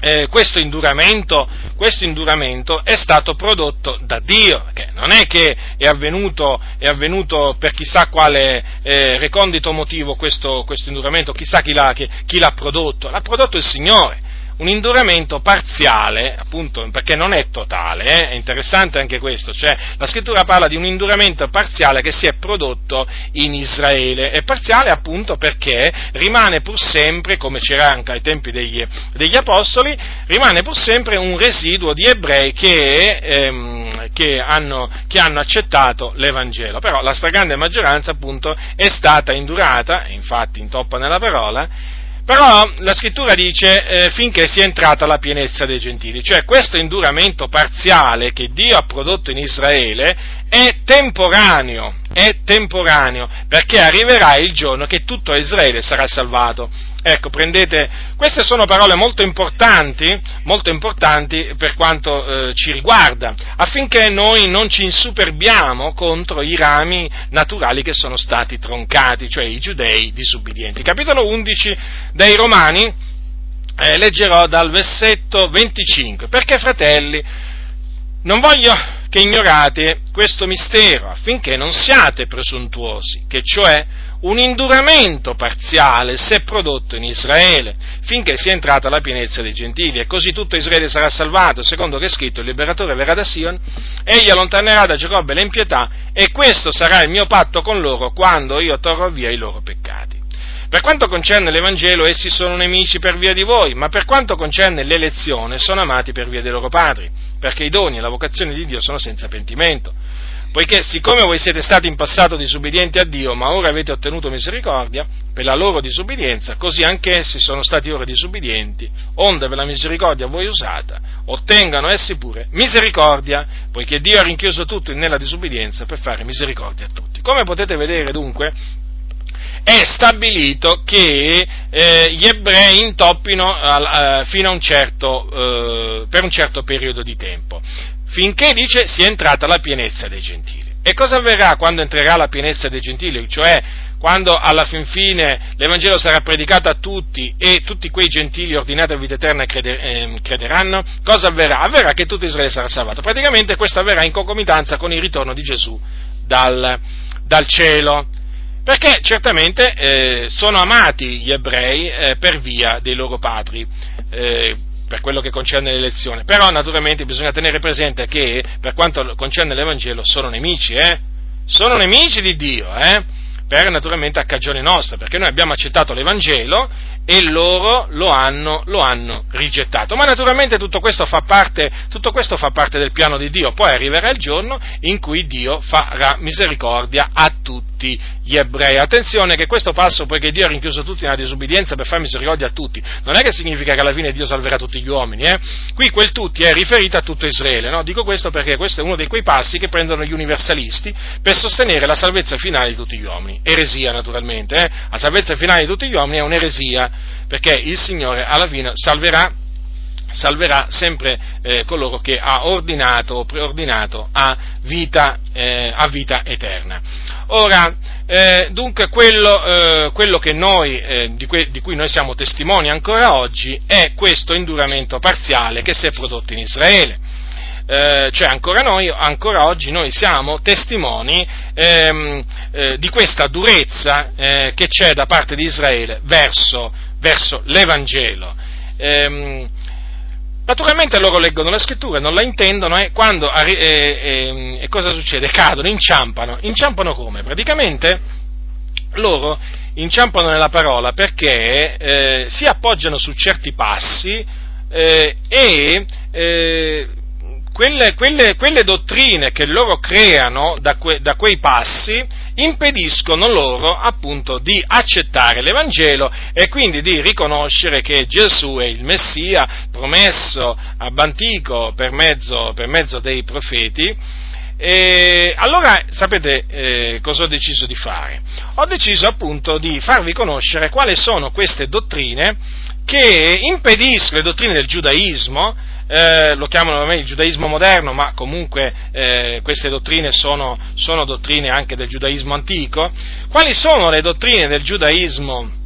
eh, questo, induramento, questo, induramento, è stato prodotto da Dio, che non è che è avvenuto, è avvenuto per chissà quale eh, recondito motivo questo, questo induramento, chissà chi l'ha, chi, chi l'ha prodotto, l'ha prodotto il Signore un induramento parziale, appunto, perché non è totale, eh? è interessante anche questo, cioè la scrittura parla di un induramento parziale che si è prodotto in Israele, è parziale appunto perché rimane pur sempre, come c'era anche ai tempi degli, degli apostoli, rimane pur sempre un residuo di ebrei che, ehm, che, hanno, che hanno accettato l'Evangelo, però la stragrande maggioranza appunto è stata indurata, infatti intoppa nella parola, però la scrittura dice eh, finché sia entrata la pienezza dei gentili, cioè questo induramento parziale che Dio ha prodotto in Israele è temporaneo, è temporaneo, perché arriverà il giorno che tutto Israele sarà salvato. Ecco, prendete, queste sono parole molto importanti, molto importanti per quanto eh, ci riguarda, affinché noi non ci insuperbiamo contro i rami naturali che sono stati troncati, cioè i giudei disubbidienti. Capitolo 11 dei Romani, eh, leggerò dal versetto 25, perché fratelli, non voglio che ignorate questo mistero, affinché non siate presuntuosi, che cioè un induramento parziale si è prodotto in Israele, finché sia entrata la pienezza dei gentili, e così tutto Israele sarà salvato, secondo che è scritto, il liberatore verrà da Sion, egli allontanerà da Giacobbe le impietà, e questo sarà il mio patto con loro quando io torrò via i loro peccati. Per quanto concerne l'Evangelo, essi sono nemici per via di voi, ma per quanto concerne l'elezione, sono amati per via dei loro padri, perché i doni e la vocazione di Dio sono senza pentimento poiché siccome voi siete stati in passato disubbidienti a Dio, ma ora avete ottenuto misericordia per la loro disubbidienza, così anch'essi sono stati ora disubbidienti, onde per la misericordia voi usata, ottengano essi pure misericordia, poiché Dio ha rinchiuso tutto nella disubbidienza per fare misericordia a tutti. Come potete vedere dunque, è stabilito che eh, gli ebrei intoppino eh, fino a un certo, eh, per un certo periodo di tempo finché dice sia entrata la pienezza dei gentili. E cosa avverrà quando entrerà la pienezza dei gentili? Cioè quando alla fin fine l'Evangelo sarà predicato a tutti e tutti quei gentili ordinati a vita eterna ehm, crederanno, cosa avverrà? Avverrà che tutto Israele sarà salvato. Praticamente questo avverrà in concomitanza con il ritorno di Gesù dal, dal cielo. Perché certamente eh, sono amati gli ebrei eh, per via dei loro padri. Eh, per quello che concerne l'elezione. Però naturalmente bisogna tenere presente che per quanto concerne l'Evangelo sono nemici, eh? Sono nemici di Dio, eh? Per naturalmente a cagione nostra, perché noi abbiamo accettato l'Evangelo e loro lo hanno, lo hanno, rigettato. Ma naturalmente tutto questo, parte, tutto questo, fa parte, del piano di Dio, poi arriverà il giorno in cui Dio farà misericordia a tutti gli ebrei. Attenzione che questo passo, poiché Dio ha rinchiuso tutti nella disubbidienza per fare misericordia a tutti, non è che significa che alla fine Dio salverà tutti gli uomini, eh? qui quel tutti è riferito a tutto Israele, no? dico questo perché questo è uno di quei passi che prendono gli universalisti per sostenere la salvezza finale di tutti gli uomini, eresia naturalmente, eh? la salvezza finale di tutti gli uomini è un'eresia, perché il Signore alla fine salverà salverà sempre eh, coloro che ha ordinato o preordinato a vita, eh, a vita eterna. Ora, eh, dunque, quello, eh, quello noi, eh, di, que- di, cui noi siamo testimoni ancora oggi è questo induramento parziale che si è prodotto in Israele. Eh, cioè ancora, noi, ancora oggi noi siamo testimoni ehm, di questa durezza che c'è da parte di Israele verso verso l'Evangelo. Ehm, naturalmente loro leggono la scrittura, non la intendono e quando eh, eh, e cosa succede? Cadono, inciampano. Inciampano come? Praticamente loro inciampano nella parola perché eh, si appoggiano su certi passi eh, e eh, quelle, quelle, quelle, dottrine che loro creano da, que, da quei passi impediscono loro appunto di accettare l'Evangelo e quindi di riconoscere che Gesù è il Messia promesso ab antico per mezzo, per mezzo dei profeti, e allora sapete eh, cosa ho deciso di fare? Ho deciso appunto di farvi conoscere quali sono queste dottrine che impediscono, le dottrine del giudaismo, eh, lo chiamano il giudaismo moderno, ma comunque eh, queste dottrine sono, sono, dottrine anche del giudaismo antico, quali sono le dottrine del giudaismo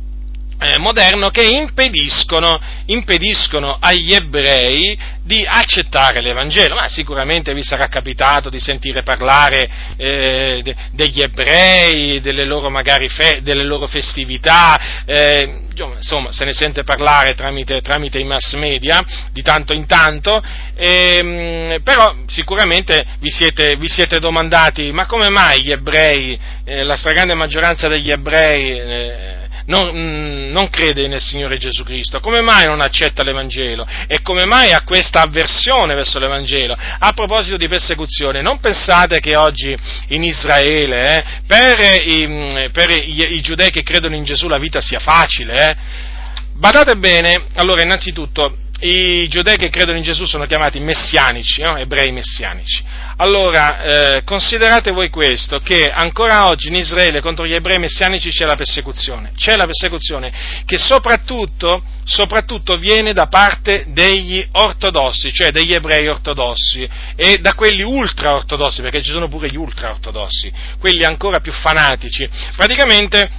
eh, moderno che impediscono, impediscono, agli ebrei di accettare l'Evangelo. Ma sicuramente vi sarà capitato di sentire parlare eh, de, degli ebrei, delle loro, fe, delle loro festività, eh, insomma se ne sente parlare tramite, tramite, i mass media di tanto in tanto, ehm, però sicuramente vi siete, vi siete, domandati ma come mai gli ebrei, eh, la stragrande maggioranza degli ebrei, eh, non, mm, non, crede nel Signore Gesù Cristo? Come mai non accetta l'Evangelo? E come mai ha questa avversione verso l'Evangelo? A proposito di persecuzione, non pensate che oggi in Israele eh, per, i, mm, per i, i, giudei che credono in Gesù la vita sia facile? Eh? Badate bene, allora innanzitutto i giudei che credono in Gesù sono chiamati messianici, no? ebrei messianici. Allora, eh, considerate voi questo, che ancora oggi in Israele contro gli ebrei messianici c'è la persecuzione, c'è la persecuzione che soprattutto, soprattutto viene da parte degli ortodossi, cioè degli ebrei ortodossi e da quelli ultra ortodossi, perché ci sono pure gli ultra ortodossi, quelli ancora più fanatici. Praticamente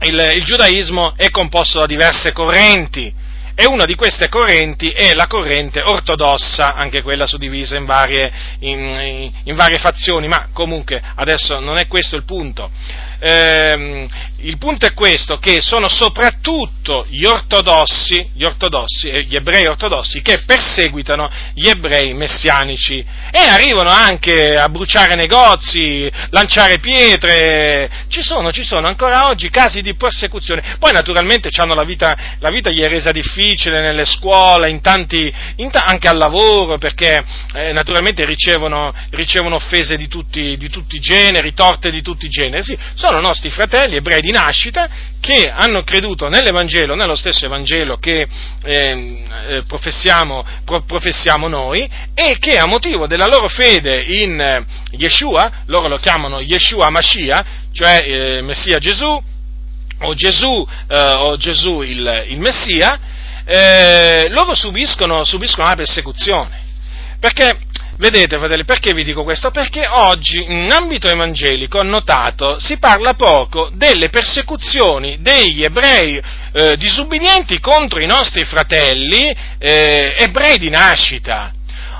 il, il giudaismo è composto da diverse correnti, e una di queste correnti è la corrente ortodossa, anche quella suddivisa in varie, in, in varie fazioni, ma comunque adesso non è questo il punto ehm, il punto è questo, che sono soprattutto gli ortodossi, gli ortodossi, gli ebrei ortodossi che perseguitano gli ebrei messianici e arrivano anche a bruciare negozi, lanciare pietre, ci sono, ci sono ancora oggi casi di persecuzione. Poi naturalmente la vita, la vita gli è resa difficile nelle scuole, in tanti, in ta- anche al lavoro, perché eh, naturalmente ricevono, ricevono offese di tutti, di tutti i generi, torte di tutti i generi. Sì, sono nostri fratelli ebrei di nascita che hanno creduto nell'Evangelo, nello stesso Evangelo che eh, eh, professiamo, pro, professiamo, noi e che a motivo della loro fede in eh, Yeshua, loro lo chiamano Yeshua Mashiach, cioè eh, Messia Gesù, o Gesù, eh, o Gesù il, il Messia, eh, loro subiscono, subiscono la persecuzione. Perché Vedete, fratelli, perché vi dico questo? Perché oggi in ambito evangelico notato si parla poco delle persecuzioni degli ebrei eh, disubbidienti contro i nostri fratelli eh, ebrei di nascita.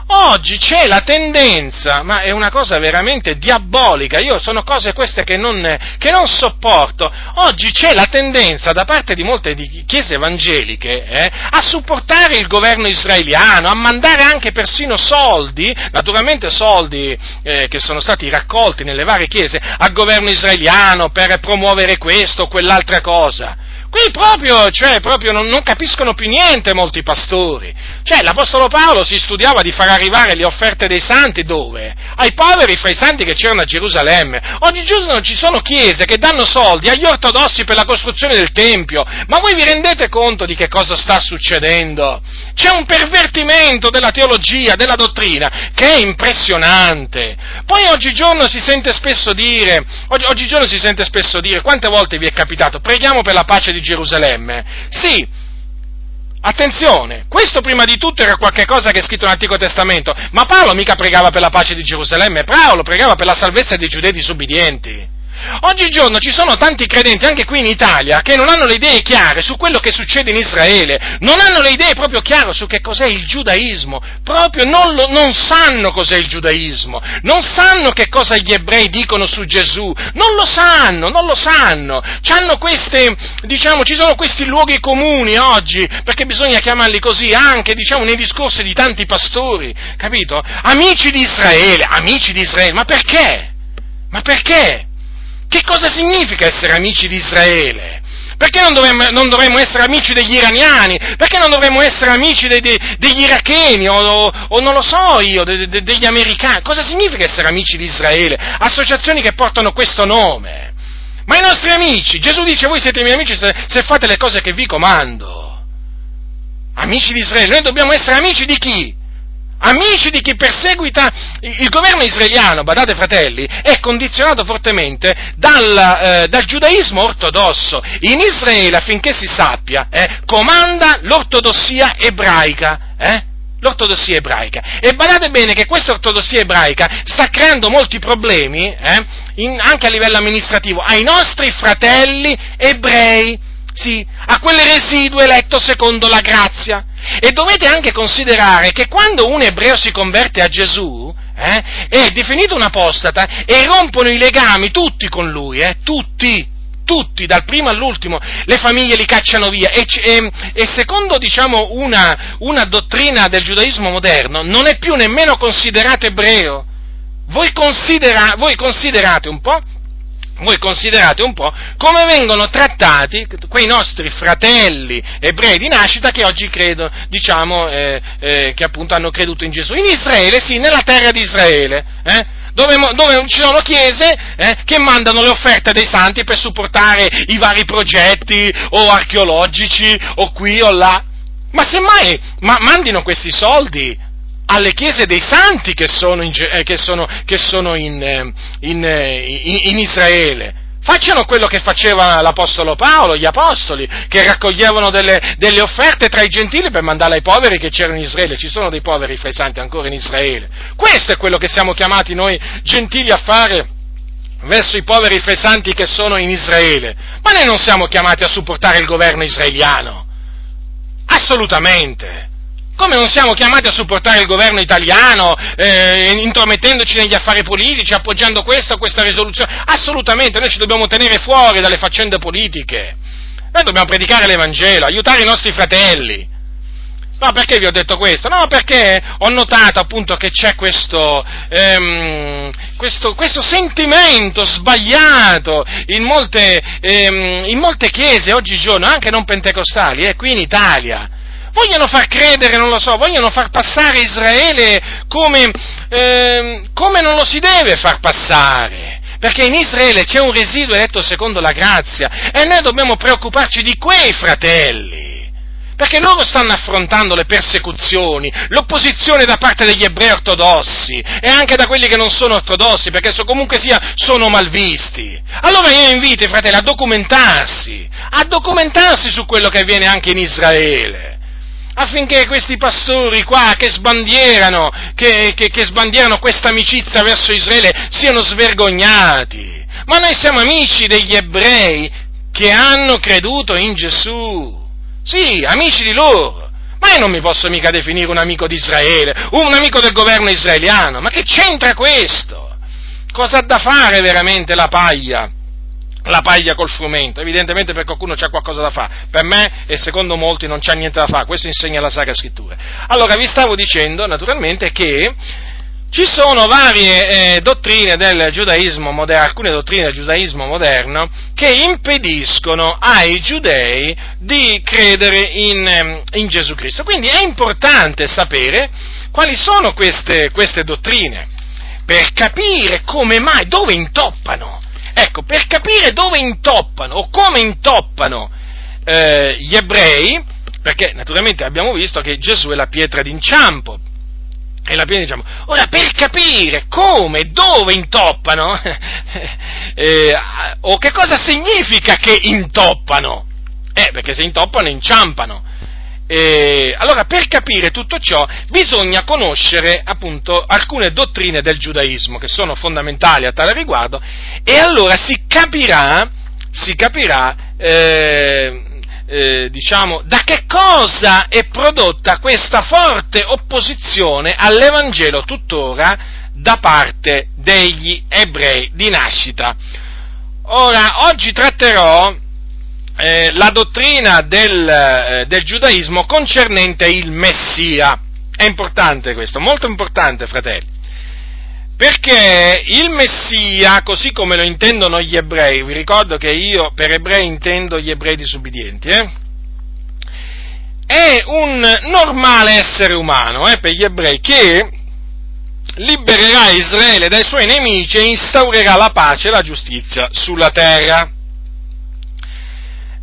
Oggi c'è la tendenza, ma è una cosa veramente diabolica, io sono cose queste che non, che non sopporto, oggi c'è la tendenza da parte di molte chiese evangeliche eh, a supportare il governo israeliano, a mandare anche persino soldi, naturalmente soldi eh, che sono stati raccolti nelle varie chiese, al governo israeliano per promuovere questo o quell'altra cosa. Qui proprio, cioè, proprio non, non, capiscono più niente molti pastori. Cioè, l'Apostolo Paolo si studiava di far arrivare le offerte dei santi dove? Ai poveri fra i santi che c'erano a Gerusalemme. Oggigiorno ci sono chiese che danno soldi agli ortodossi per la costruzione del Tempio. Ma voi vi rendete conto di che cosa sta succedendo? C'è un pervertimento della teologia, della dottrina, che è impressionante. Poi oggigiorno si sente spesso dire, oggigiorno si sente spesso dire, quante volte vi è capitato, preghiamo per la pace di Gerusalemme. Sì, attenzione, questo prima di tutto era qualcosa che è scritto nell'Antico Testamento, ma Paolo mica pregava per la pace di Gerusalemme, Paolo pregava per la salvezza dei giudei disobbedienti. Oggigiorno ci sono tanti credenti, anche qui in Italia, che non hanno le idee chiare su quello che succede in Israele, non hanno le idee proprio chiare su che cos'è il giudaismo, proprio non, lo, non sanno cos'è il giudaismo, non sanno che cosa gli ebrei dicono su Gesù, non lo sanno, non lo sanno. Queste, diciamo, ci sono questi luoghi comuni oggi, perché bisogna chiamarli così anche, diciamo, nei discorsi di tanti pastori, capito? Amici di Israele, amici di Israele, ma perché? Ma perché? Che cosa significa essere amici di Israele? Perché non dovremmo, non dovremmo, essere amici degli iraniani? Perché non dovremmo essere amici dei, dei, degli iracheni o, o, o, non lo so io, de, de, degli americani? Cosa significa essere amici di Israele? Associazioni che portano questo nome. Ma i nostri amici, Gesù dice voi siete i miei amici se, se fate le cose che vi comando. Amici di Israele, noi dobbiamo essere amici di chi? Amici di chi perseguita il governo israeliano, badate fratelli, è condizionato fortemente dal, eh, dal giudaismo ortodosso. In Israele, affinché si sappia, eh, comanda l'ortodossia ebraica. Eh? l'ortodossia ebraica. E badate bene che questa ortodossia ebraica sta creando molti problemi, eh, in, anche a livello amministrativo, ai nostri fratelli ebrei, sì, a quel residuo eletto secondo la grazia. E dovete anche considerare che quando un ebreo si converte a Gesù, eh, è definito un apostata e rompono i legami tutti con lui, eh, tutti, tutti, dal primo all'ultimo, le famiglie li cacciano via e, e, e secondo diciamo, una, una, dottrina del giudaismo moderno non è più nemmeno considerato ebreo. Voi, considera, voi considerate un po' voi considerate un po' come vengono trattati quei nostri fratelli ebrei di nascita che oggi credo, diciamo, eh, eh, che appunto hanno creduto in Gesù. In Israele, sì, nella terra di Israele, eh, dove, dove, ci sono chiese eh, che mandano le offerte dei santi per supportare i vari progetti o archeologici o qui o là. Ma semmai ma mandino questi soldi alle chiese dei santi che sono in, eh, che sono, che sono in, eh, in, eh, in, Israele. Facciano quello che faceva l'Apostolo Paolo, gli Apostoli, che raccoglievano delle, delle, offerte tra i gentili per mandarle ai poveri che c'erano in Israele. Ci sono dei poveri fra i santi ancora in Israele. Questo è quello che siamo chiamati noi gentili a fare verso i poveri fra i santi che sono in Israele. Ma noi non siamo chiamati a supportare il governo israeliano. Assolutamente come non siamo chiamati a supportare il governo italiano, eh, intromettendoci negli affari politici, appoggiando questa o questa risoluzione? Assolutamente, noi ci dobbiamo tenere fuori dalle faccende politiche. Noi dobbiamo predicare l'Evangelo, aiutare i nostri fratelli. No, perché vi ho detto questo? No, perché ho notato appunto che c'è questo, ehm, questo, questo sentimento sbagliato in molte, ehm, in molte chiese oggigiorno, anche non pentecostali, eh, qui in Italia vogliono far credere, non lo so, vogliono far passare Israele come, eh, come non lo si deve far passare. Perché in Israele c'è un residuo eletto secondo la grazia e noi dobbiamo preoccuparci di quei fratelli perché loro stanno affrontando le persecuzioni, l'opposizione da parte degli ebrei ortodossi e anche da quelli che non sono ortodossi, perché so, comunque sia sono malvisti. Allora io invito i fratelli a documentarsi, a documentarsi su quello che avviene anche in Israele affinché questi pastori qua che sbandierano, che, che, che sbandierano questa amicizia verso Israele siano svergognati. Ma noi siamo amici degli ebrei che hanno creduto in Gesù. Sì, amici di loro. Ma io non mi posso mica definire un amico di Israele, un amico del governo israeliano. Ma che c'entra questo? Cosa ha da fare veramente la paglia? La paglia col frumento, evidentemente per qualcuno c'è qualcosa da fare, per me e secondo molti non c'è niente da fare, questo insegna la Sacra Scrittura. Allora vi stavo dicendo naturalmente che ci sono varie eh, dottrine del giudaismo moderno, alcune dottrine del giudaismo moderno che impediscono ai giudei di credere in, ehm, in Gesù Cristo. Quindi è importante sapere quali sono queste, queste dottrine per capire come mai, dove intoppano Ecco, per capire dove intoppano o come intoppano eh, gli ebrei, perché naturalmente abbiamo visto che Gesù è la pietra d'inciampo, è la pietra d'inciampo. Ora, per capire come, dove intoppano, eh, o che cosa significa che intoppano, eh, perché se intoppano inciampano. E, allora, per capire tutto ciò, bisogna conoscere appunto alcune dottrine del giudaismo che sono fondamentali a tale riguardo, e allora si capirà, si capirà eh, eh, diciamo, da che cosa è prodotta questa forte opposizione all'Evangelo tuttora da parte degli ebrei di nascita. Ora, oggi tratterò eh, la dottrina del, eh, del giudaismo concernente il Messia. È importante questo, molto importante, fratelli. Perché il Messia, così come lo intendono gli ebrei, vi ricordo che io per ebrei intendo gli ebrei disubbidienti, eh? è un normale essere umano eh, per gli ebrei che libererà Israele dai suoi nemici e instaurerà la pace e la giustizia sulla terra.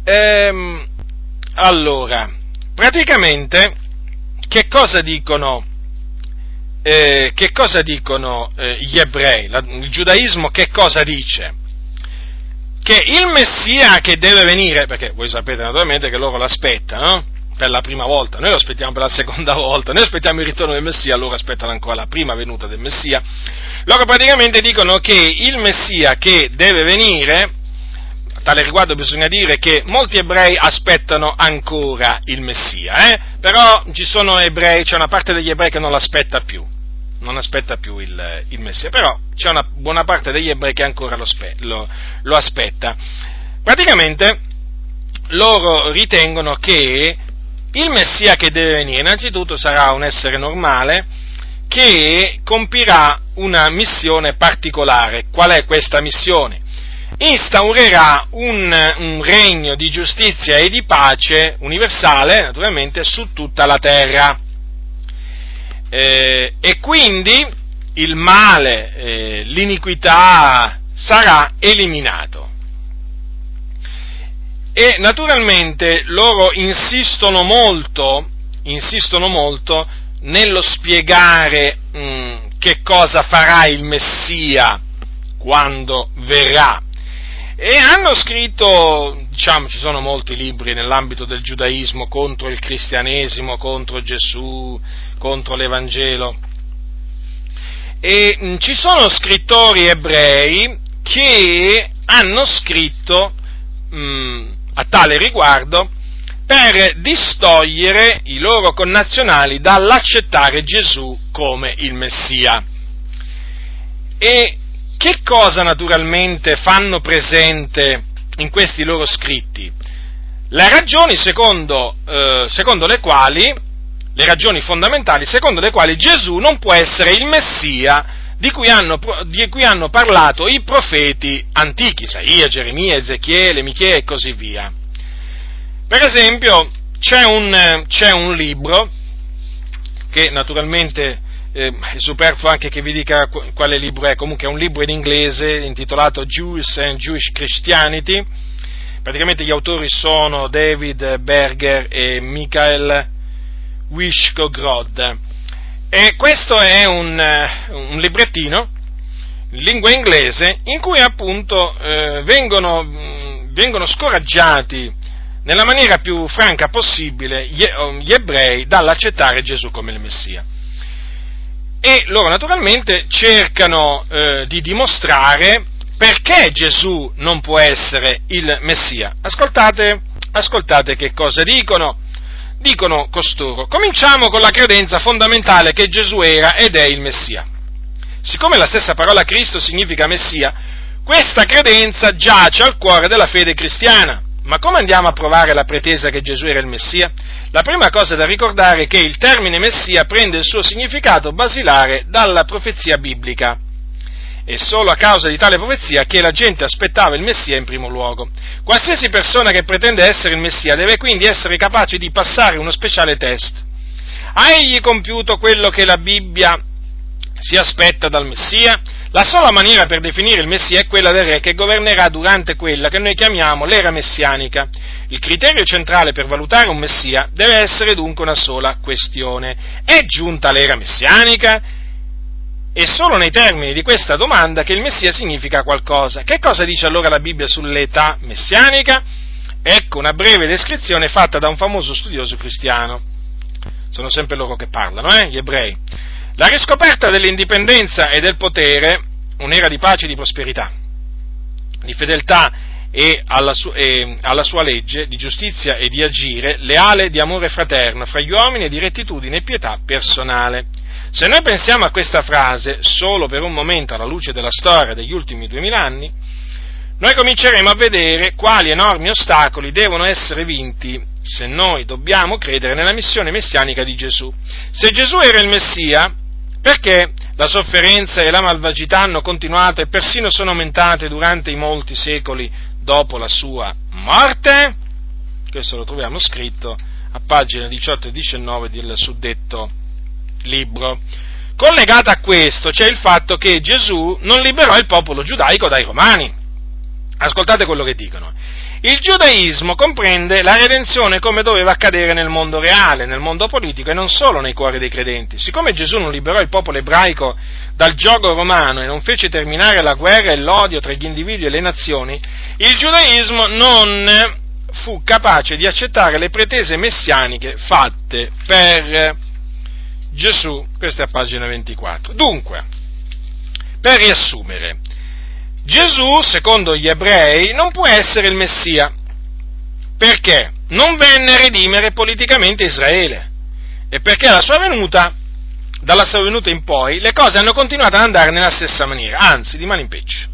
Ehm, allora, praticamente, che cosa dicono eh, che cosa dicono eh, gli ebrei? La, il giudaismo che cosa dice? Che il Messia che deve venire, perché voi sapete naturalmente che loro l'aspettano, per la prima volta, noi lo aspettiamo per la seconda volta, noi aspettiamo il ritorno del Messia, loro aspettano ancora la prima venuta del Messia, loro praticamente dicono che il Messia che deve venire, tale riguardo bisogna dire che molti ebrei aspettano ancora il Messia, eh? però ci sono ebrei, c'è una parte degli ebrei che non l'aspetta più, non aspetta più il, il Messia, però c'è una buona parte degli ebrei che ancora lo, lo, lo aspetta. Praticamente loro ritengono che il Messia che deve venire innanzitutto sarà un essere normale che compirà una missione particolare. Qual è questa missione? Instaurerà un, un regno di giustizia e di pace universale, naturalmente, su tutta la terra. Eh, e quindi il male, eh, l'iniquità sarà eliminato. E naturalmente loro insistono molto, insistono molto nello spiegare mh, mm, che cosa farà il Messia quando verrà. E hanno scritto, diciamo, ci sono molti libri nell'ambito del giudaismo contro il cristianesimo, contro Gesù, contro l'Evangelo. E mh, mm, ci sono scrittori ebrei che hanno scritto mh, mm, a tale riguardo per distogliere i loro connazionali dall'accettare Gesù come il Messia. E che cosa naturalmente fanno presente in questi loro scritti? Le ragioni secondo, eh, secondo le quali, le ragioni fondamentali secondo le quali Gesù non può essere il Messia di cui, hanno, di cui hanno parlato i profeti antichi, Isaia, Geremia, Ezechiele, Michele e così via. Per esempio, c'è un, c'è un libro, che naturalmente eh, è superfluo anche che vi dica quale libro è, comunque è un libro in inglese intitolato Jews and Jewish Christianity, praticamente gli autori sono David Berger e Michael Wishkogrod. E questo è un, un librettino in lingua inglese in cui appunto eh, vengono, vengono scoraggiati nella maniera più franca possibile gli, gli ebrei dall'accettare Gesù come il Messia. E loro naturalmente cercano eh, di dimostrare perché Gesù non può essere il Messia. Ascoltate, ascoltate che cosa dicono dicono costoro, cominciamo con la credenza fondamentale che Gesù era ed è il Messia. Siccome la stessa parola Cristo significa Messia, questa credenza giace al cuore della fede cristiana. Ma come andiamo a provare la pretesa che Gesù era il Messia? La prima cosa da ricordare è che il termine Messia prende il suo significato basilare dalla profezia biblica. È solo a causa di tale profezia che la gente aspettava il Messia in primo luogo. Qualsiasi persona che pretende essere il Messia deve quindi essere capace di passare uno speciale test. Ha egli compiuto quello che la Bibbia si aspetta dal Messia? La sola maniera per definire il Messia è quella del re che governerà durante quella che noi chiamiamo l'era messianica. Il criterio centrale per valutare un Messia deve essere dunque una sola questione. È giunta l'era messianica? È solo nei termini di questa domanda che il Messia significa qualcosa. Che cosa dice allora la Bibbia sull'età messianica? Ecco una breve descrizione fatta da un famoso studioso cristiano. Sono sempre loro che parlano, eh? gli ebrei. La riscoperta dell'indipendenza e del potere, un'era di pace e di prosperità, di fedeltà e alla, su- e alla, sua legge, di giustizia e di agire, leale di amore fraterno fra gli uomini e di rettitudine e pietà personale. Se noi pensiamo a questa frase solo per un momento alla luce della storia degli ultimi duemila anni, noi cominceremo a vedere quali enormi ostacoli devono essere vinti se noi dobbiamo credere nella missione messianica di Gesù. Se Gesù era il Messia, perché la sofferenza e la malvagità hanno continuato e persino sono aumentate durante i molti secoli dopo la sua morte? Questo lo troviamo scritto a pagina 18 e 19 del suddetto libro. Collegato a questo c'è il fatto che Gesù non liberò il popolo giudaico dai romani. Ascoltate quello che dicono. Il giudaismo comprende la redenzione come doveva accadere nel mondo reale, nel mondo politico e non solo nei cuori dei credenti. Siccome Gesù non liberò il popolo ebraico dal gioco romano e non fece terminare la guerra e l'odio tra gli individui e le nazioni, il giudaismo non fu capace di accettare le pretese messianiche fatte per Gesù. Questa è a pagina 24. Dunque, per riassumere, Gesù, secondo gli ebrei, non può essere il Messia. Perché? Non venne a redimere politicamente Israele. E perché alla sua venuta, dalla sua venuta in poi, le cose hanno continuato ad andare nella stessa maniera, anzi, di mano in peggio.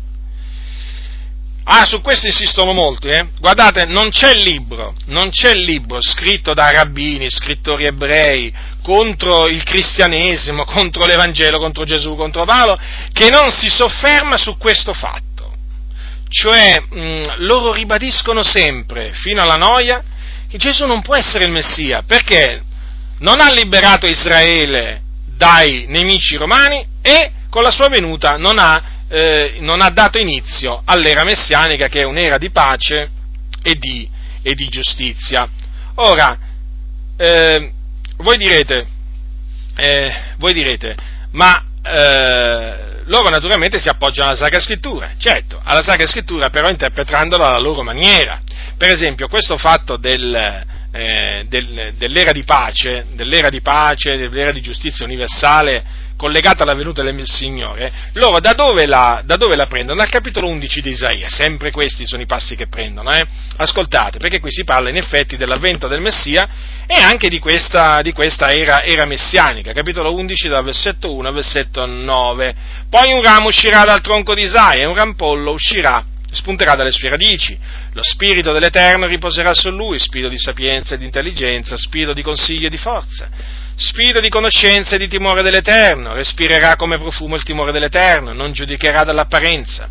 Ah, su questo insistono molti, eh? Guardate, non c'è libro, non c'è libro scritto da rabbini, scrittori ebrei, contro il cristianesimo, contro l'Evangelo, contro Gesù, contro Paolo, che non si sofferma su questo fatto. Cioè, mh, loro ribadiscono sempre, fino alla noia, che Gesù non può essere il Messia, perché non ha liberato Israele dai nemici romani e con la sua venuta non ha eh, non ha dato inizio all'era messianica che è un'era di pace e di, e di giustizia. Ora, eh, voi, direte, eh, voi direte, ma eh, loro naturalmente si appoggiano alla Sacra Scrittura, certo, alla Sacra Scrittura però interpretandola alla loro maniera. Per esempio, questo fatto del, eh, del, dell'era di pace, dell'era di pace, dell'era di giustizia universale collegata alla venuta del Signore, loro da dove, la, da dove la prendono? Dal capitolo 11 di Isaia, sempre questi sono i passi che prendono, eh? ascoltate, perché qui si parla in effetti dell'avvento del Messia e anche di questa, di questa era, era, messianica, capitolo 11 dal versetto 1 al versetto 9, poi un ramo uscirà dal tronco di Isaia e un rampollo uscirà spunterà dalle sue radici. Lo spirito dell'Eterno riposerà su lui, spirito di sapienza e di intelligenza, spirito di consiglio e di forza spirito di conoscenza e di timore dell'Eterno, respirerà come profumo il timore dell'Eterno, non giudicherà dall'apparenza.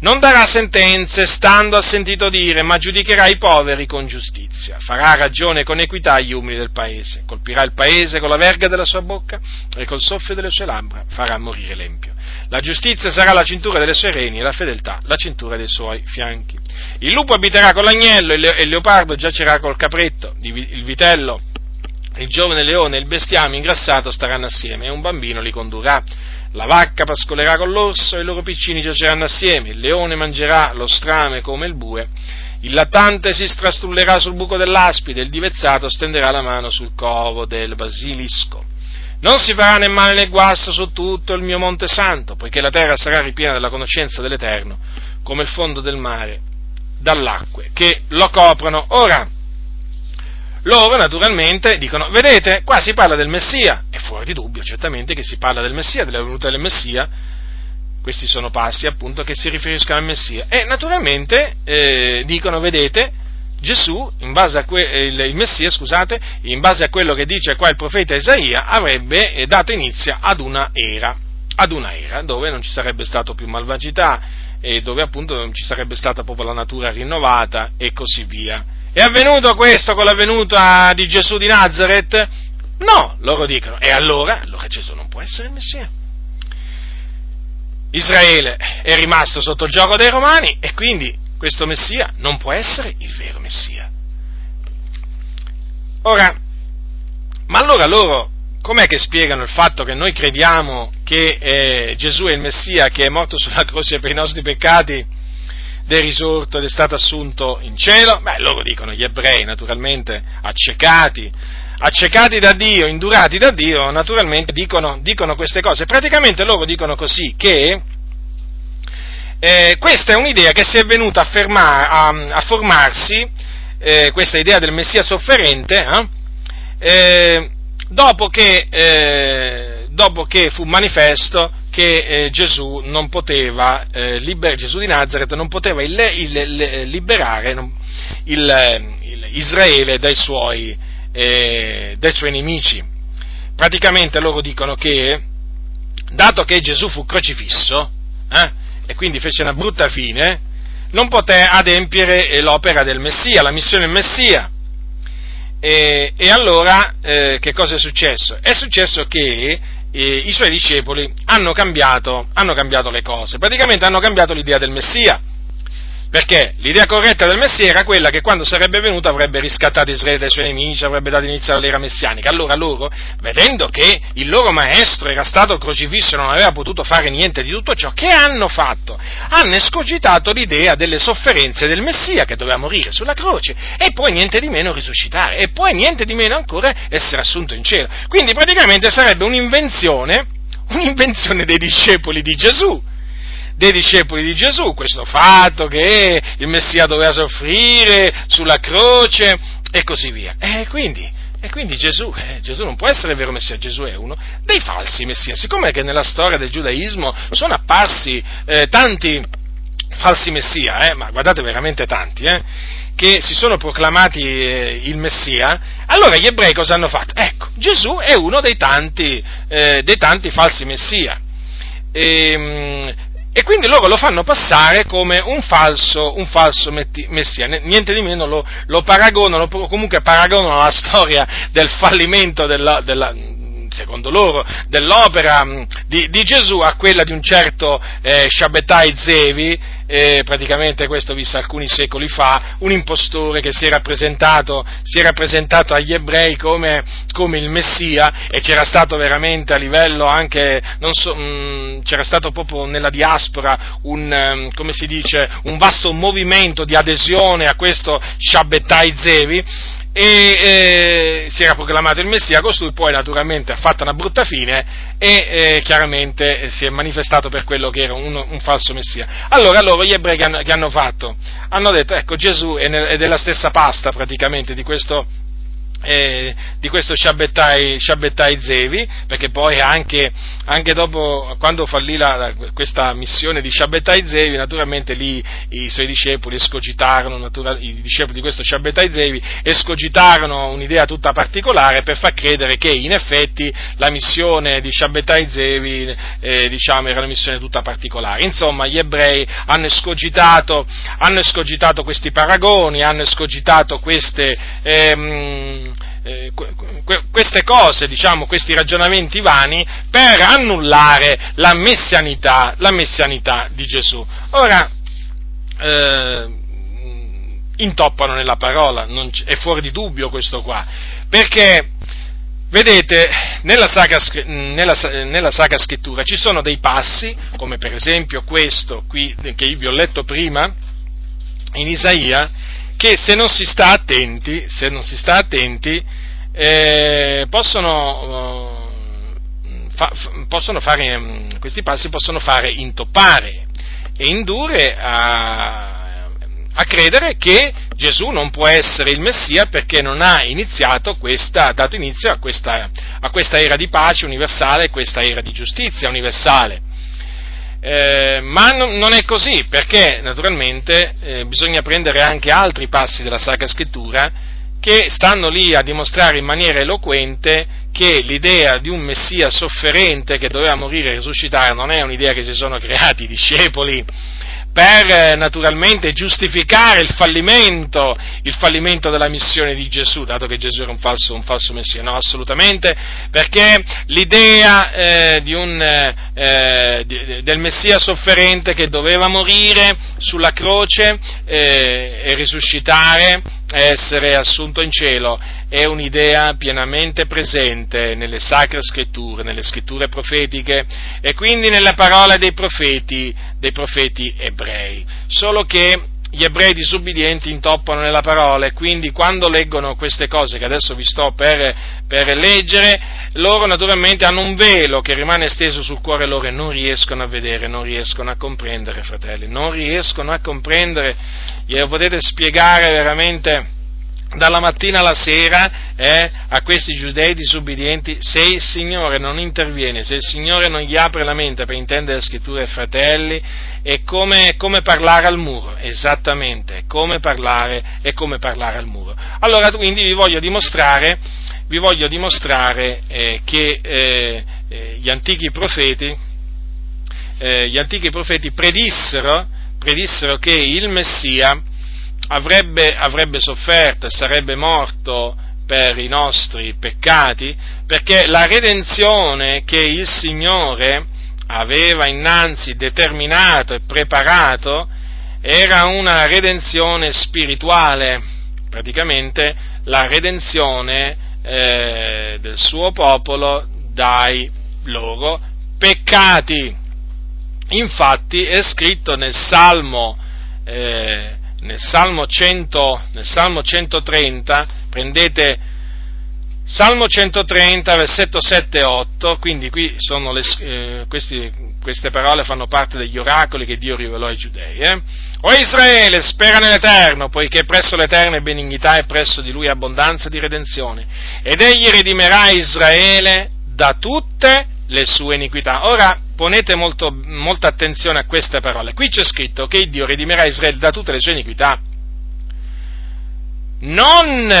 Non darà sentenze stando al sentito dire, ma giudicherà i poveri con giustizia. Farà ragione con equità agli umili del paese. Colpirà il paese con la verga della sua bocca e col soffio delle sue labbra farà morire l'empio. La giustizia sarà la cintura delle sue reni e la fedeltà la cintura dei suoi fianchi. Il lupo abiterà con l'agnello e il leopardo giacerà col capretto. Il vitello il giovane leone e il bestiame ingrassato staranno assieme e un bambino li condurrà. La vacca pascolerà con l'orso e i loro piccini giaceranno assieme, il leone mangerà lo strame come il bue, il lattante si strastullerà sul buco dell'aspide, il divezzato stenderà la mano sul covo del basilisco. Non si farà né male né guasto su tutto il mio monte santo, poiché la terra sarà ripiena della conoscenza dell'Eterno, come il fondo del mare, dall'acque che lo coprono. Ora, loro naturalmente dicono, vedete, qua si parla del Messia, è fuori di dubbio certamente che si parla del Messia, della venuta del Messia, questi sono passi appunto che si riferiscono al Messia, e naturalmente eh, dicono, vedete, Gesù, que- il, il, Messia, scusate, in base a quello che dice qua il profeta Isaia, avrebbe eh, dato inizio ad una era, ad una era dove non ci sarebbe stato più malvagità e dove appunto non ci sarebbe stata proprio la natura rinnovata e così via. È avvenuto questo con la venuta di Gesù di Nazareth? No, loro dicono. E allora? Allora Gesù non può essere il Messia. Israele è rimasto sotto il gioco dei Romani e quindi questo Messia non può essere il vero Messia. Ora, ma allora loro com'è che spiegano il fatto che noi crediamo che eh, Gesù è il Messia che è morto sulla croce per i nostri peccati del risorto ed è stato assunto in cielo? Beh, loro dicono gli ebrei, naturalmente, accecati, accecati da Dio, indurati da Dio, naturalmente dicono, dicono queste cose. Praticamente loro dicono così che eh, questa è un'idea che si è venuta a, fermar, a, a formarsi, eh, questa idea del Messia sofferente, eh, eh dopo che, eh, dopo che fu manifesto che eh, Gesù, poteva, eh, liber- Gesù di Nazareth non poteva il, il, il, liberare Israele dai suoi, eh, dai suoi nemici. Praticamente loro dicono che, dato che Gesù fu crocifisso, eh, e quindi fece una brutta fine, non poté adempiere l'opera del Messia, la missione del Messia. E, e allora eh, che cosa è successo? È successo che eh, i suoi discepoli hanno cambiato, hanno cambiato le cose, praticamente hanno cambiato l'idea del Messia, Perché l'idea corretta del Messia era quella che quando sarebbe venuto avrebbe riscattato Israele dai suoi nemici, avrebbe dato inizio all'era messianica. Allora loro, vedendo che il loro maestro era stato crocifisso e non aveva potuto fare niente di tutto ciò, che hanno fatto? Hanno escogitato l'idea delle sofferenze del Messia che doveva morire sulla croce e poi niente di meno risuscitare e poi niente di meno ancora essere assunto in cielo. Quindi praticamente sarebbe un'invenzione, un'invenzione dei discepoli di Gesù dei discepoli di Gesù, questo fatto che il Messia doveva soffrire sulla croce e così via. E quindi, e quindi Gesù, eh, Gesù, non può essere il vero Messia, Gesù è uno dei falsi Messia. Siccome che nella storia del giudaismo sono apparsi eh, tanti falsi Messia, eh, ma guardate veramente tanti, eh, che si sono proclamati eh, il Messia, allora gli ebrei cosa hanno fatto? Ecco, Gesù è uno dei tanti, eh, dei tanti falsi Messia. E, ehm, e quindi loro lo fanno passare come un falso, un falso messia, niente di meno lo, lo paragonano, comunque paragonano la storia del fallimento della, della, secondo loro, dell'opera di, di, Gesù a quella di un certo eh, Shabbatai Zevi, eh, praticamente questo visto alcuni secoli fa, un impostore che si era presentato, si era presentato agli ebrei come, come, il Messia e c'era stato veramente a livello anche, so, mh, mm, c'era stato proprio nella diaspora un, um, dice, un vasto movimento di adesione a questo Shabbatai Zevi e eh, si era proclamato il Messia, costui poi naturalmente ha fatto una brutta fine e eh, chiaramente si è manifestato per quello che era un, un falso Messia. Allora loro gli ebrei che hanno, che hanno fatto? Hanno detto ecco Gesù è, nel, è della stessa pasta praticamente di questo eh, di questo Shabbatai, Zevi, perché poi anche, anche dopo, quando fallì la, questa missione di Shabbatai Zevi, naturalmente lì i suoi discepoli escogitarono, natura, i discepoli di questo Shabbatai Zevi escogitarono un'idea tutta particolare per far credere che in effetti la missione di Shabbatai Zevi eh, diciamo, era una missione tutta particolare. Insomma, gli ebrei hanno escogitato, hanno escogitato questi paragoni, hanno escogitato queste... Ehm, eh, queste cose, diciamo, questi ragionamenti vani per annullare la messianità, la messianità di Gesù. Ora, eh, intoppano nella parola, è fuori di dubbio questo qua, perché Vedete, nella Sacra, nella, nella Sacra, Scrittura ci sono dei passi, come per esempio questo qui che vi ho letto prima, in Isaia, che se non si sta attenti, si sta attenti eh, possono, eh, fa, possono fare, mm, questi passi possono fare intoppare e indurre a, a credere che Gesù non può essere il Messia perché non ha questa, dato inizio a questa, a questa era di pace universale, questa era di giustizia universale. Eh, ma non, non, è così, perché naturalmente eh, bisogna prendere anche altri passi della Sacra Scrittura che stanno lì a dimostrare in maniera eloquente che l'idea di un Messia sofferente che doveva morire e risuscitare non è un'idea che si sono creati i discepoli per naturalmente giustificare il fallimento, il fallimento, della missione di Gesù, dato che Gesù era un falso, un falso Messia, no, assolutamente, perché l'idea eh, un, eh, di, del Messia sofferente che doveva morire sulla croce eh, e risuscitare, essere assunto in cielo, è un'idea pienamente presente nelle sacre scritture, nelle scritture profetiche e quindi nelle parole dei profeti, dei profeti ebrei. Solo che gli ebrei disubbidienti intoppano nella parola e quindi quando leggono queste cose che adesso vi sto per, per, leggere, loro naturalmente hanno un velo che rimane steso sul cuore loro e non riescono a vedere, non riescono a comprendere, fratelli, non riescono a comprendere, glielo potete spiegare veramente dalla mattina alla sera eh, a questi giudei disubbidienti, se il Signore non interviene, se il Signore non gli apre la mente per intendere le scritture fratelli, è come, come parlare al muro, esattamente, come parlare, è come parlare al muro. Allora quindi vi voglio dimostrare, vi voglio dimostrare eh, che eh, eh gli antichi profeti, eh, gli antichi profeti predissero, predissero che il Messia, avrebbe, avrebbe sofferto e sarebbe morto per i nostri peccati, perché la redenzione che il Signore aveva innanzi determinato e preparato era una redenzione spirituale, praticamente la redenzione eh, del suo popolo dai loro peccati. Infatti è scritto nel Salmo, eh, nel Salmo, 100, nel Salmo 130, prendete Salmo 130, versetto 7 e 8, quindi qui le, eh, questi, queste parole fanno parte degli oracoli che Dio rivelò ai giudei. Eh? O Israele, spera nell'Eterno, poiché presso l'Eterno è benignità e presso di lui abbondanza di redenzione, ed egli redimerà Israele da tutte le sue iniquità. Ora ponete molto, molta attenzione a queste parole. Qui c'è scritto che Dio redimerà Israele da tutte le sue iniquità. Non,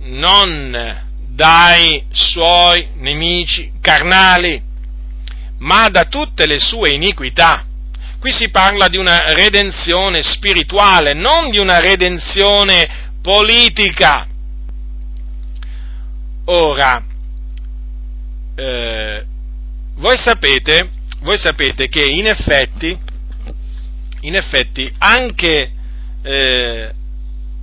non dai suoi nemici carnali, ma da tutte le sue iniquità. Qui si parla di una redenzione spirituale, non di una redenzione politica. Ora, eh, voi, sapete, voi sapete che in effetti, in effetti anche, eh,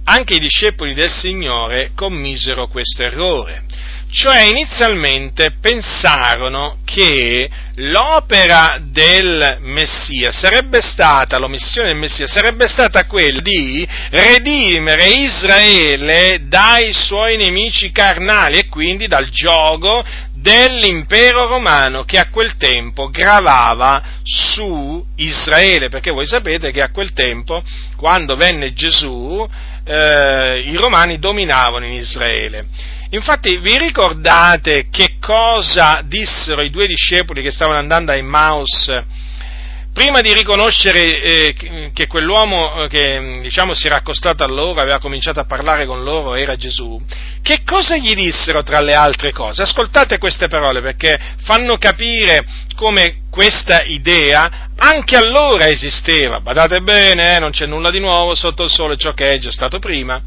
anche i discepoli del Signore commisero questo errore. Cioè inizialmente pensarono che l'opera del Messia sarebbe stata, l'omissione del Messia sarebbe stata quella di redimere Israele dai suoi nemici carnali e quindi dal gioco dell'impero romano che a quel tempo gravava su Israele, perché voi sapete che a quel tempo, quando venne Gesù, eh, i romani dominavano in Israele. Infatti vi ricordate che cosa dissero i due discepoli che stavano andando a Emmaus prima di riconoscere eh, che quell'uomo eh, che diciamo, si era accostato a loro, aveva cominciato a parlare con loro, era Gesù, che cosa gli dissero tra le altre cose? Ascoltate queste parole perché fanno capire come questa idea anche allora esisteva. Badate bene, eh, non c'è nulla di nuovo sotto il sole, ciò che è già stato prima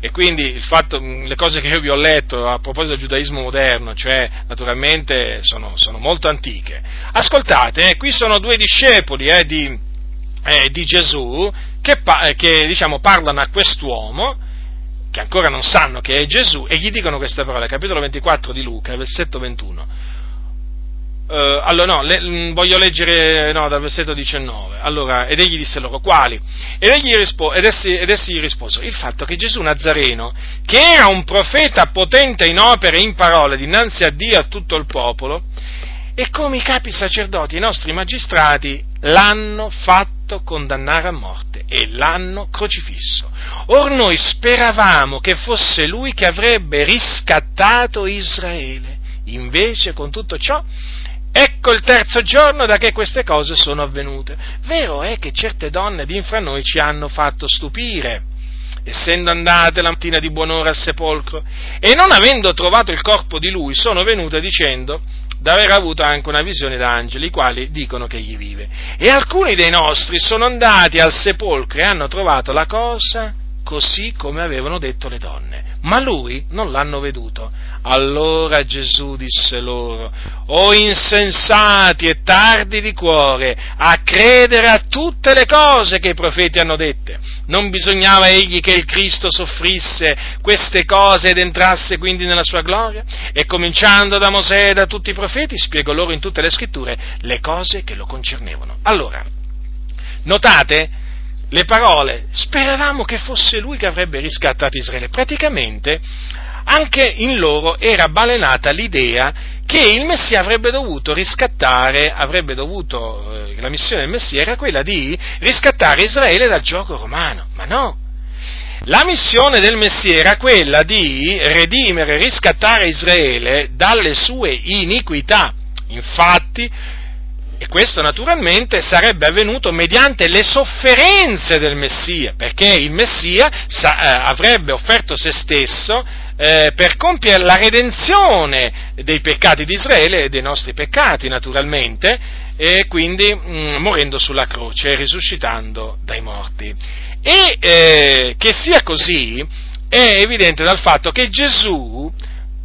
e quindi fatto, le cose che io vi ho letto a proposito del giudaismo moderno, cioè naturalmente sono, sono molto antiche. Ascoltate, eh, qui sono due discepoli eh, di, eh, di, Gesù che, che diciamo, parlano a quest'uomo che ancora non sanno che è Gesù e gli dicono queste parole, capitolo 24 di Luca, versetto 21. Uh, allora no, le, mm, voglio leggere no, dal versetto 19. Allora, ed egli disse loro quali? Ed, egli rispo, ed, essi, ed essi gli risposero il fatto che Gesù Nazareno, che era un profeta potente in opere e in parole dinanzi a Dio e a tutto il popolo, e come i capi sacerdoti i nostri magistrati l'hanno fatto condannare a morte e l'hanno crocifisso. Or noi speravamo che fosse lui che avrebbe riscattato Israele. Invece, con tutto ciò, Ecco il terzo giorno da che queste cose sono avvenute. Vero è che certe donne di infra noi ci hanno fatto stupire, essendo andate la mattina di buon'ora al sepolcro, e non avendo trovato il corpo di lui, sono venute dicendo d'aver avuto anche una visione d'angeli, i quali dicono che egli vive. E alcuni dei nostri sono andati al sepolcro e hanno trovato la cosa così come avevano detto le donne, ma lui non l'hanno veduto. Allora Gesù disse loro, o insensati e tardi di cuore, a credere a tutte le cose che i profeti hanno dette. Non bisognava egli che il Cristo soffrisse queste cose ed entrasse quindi nella sua gloria? E cominciando da Mosè e da tutti i profeti, spiegò loro in tutte le scritture le cose che lo concernevano. Allora, notate? Le parole, speravamo che fosse lui che avrebbe riscattato Israele. Praticamente anche in loro era balenata l'idea che il Messia avrebbe dovuto riscattare, avrebbe dovuto, eh, la missione del Messia era quella di riscattare Israele dal gioco romano, ma no. La missione del Messia era quella di redimere, riscattare Israele dalle sue iniquità. Infatti, e questo naturalmente sarebbe avvenuto mediante le sofferenze del Messia, perché il Messia eh, avrebbe offerto se stesso eh, per compiere la redenzione dei peccati di Israele e dei nostri peccati, naturalmente, e quindi mh, mm, morendo sulla croce e risuscitando dai morti. E eh, che sia così è evidente dal fatto che Gesù,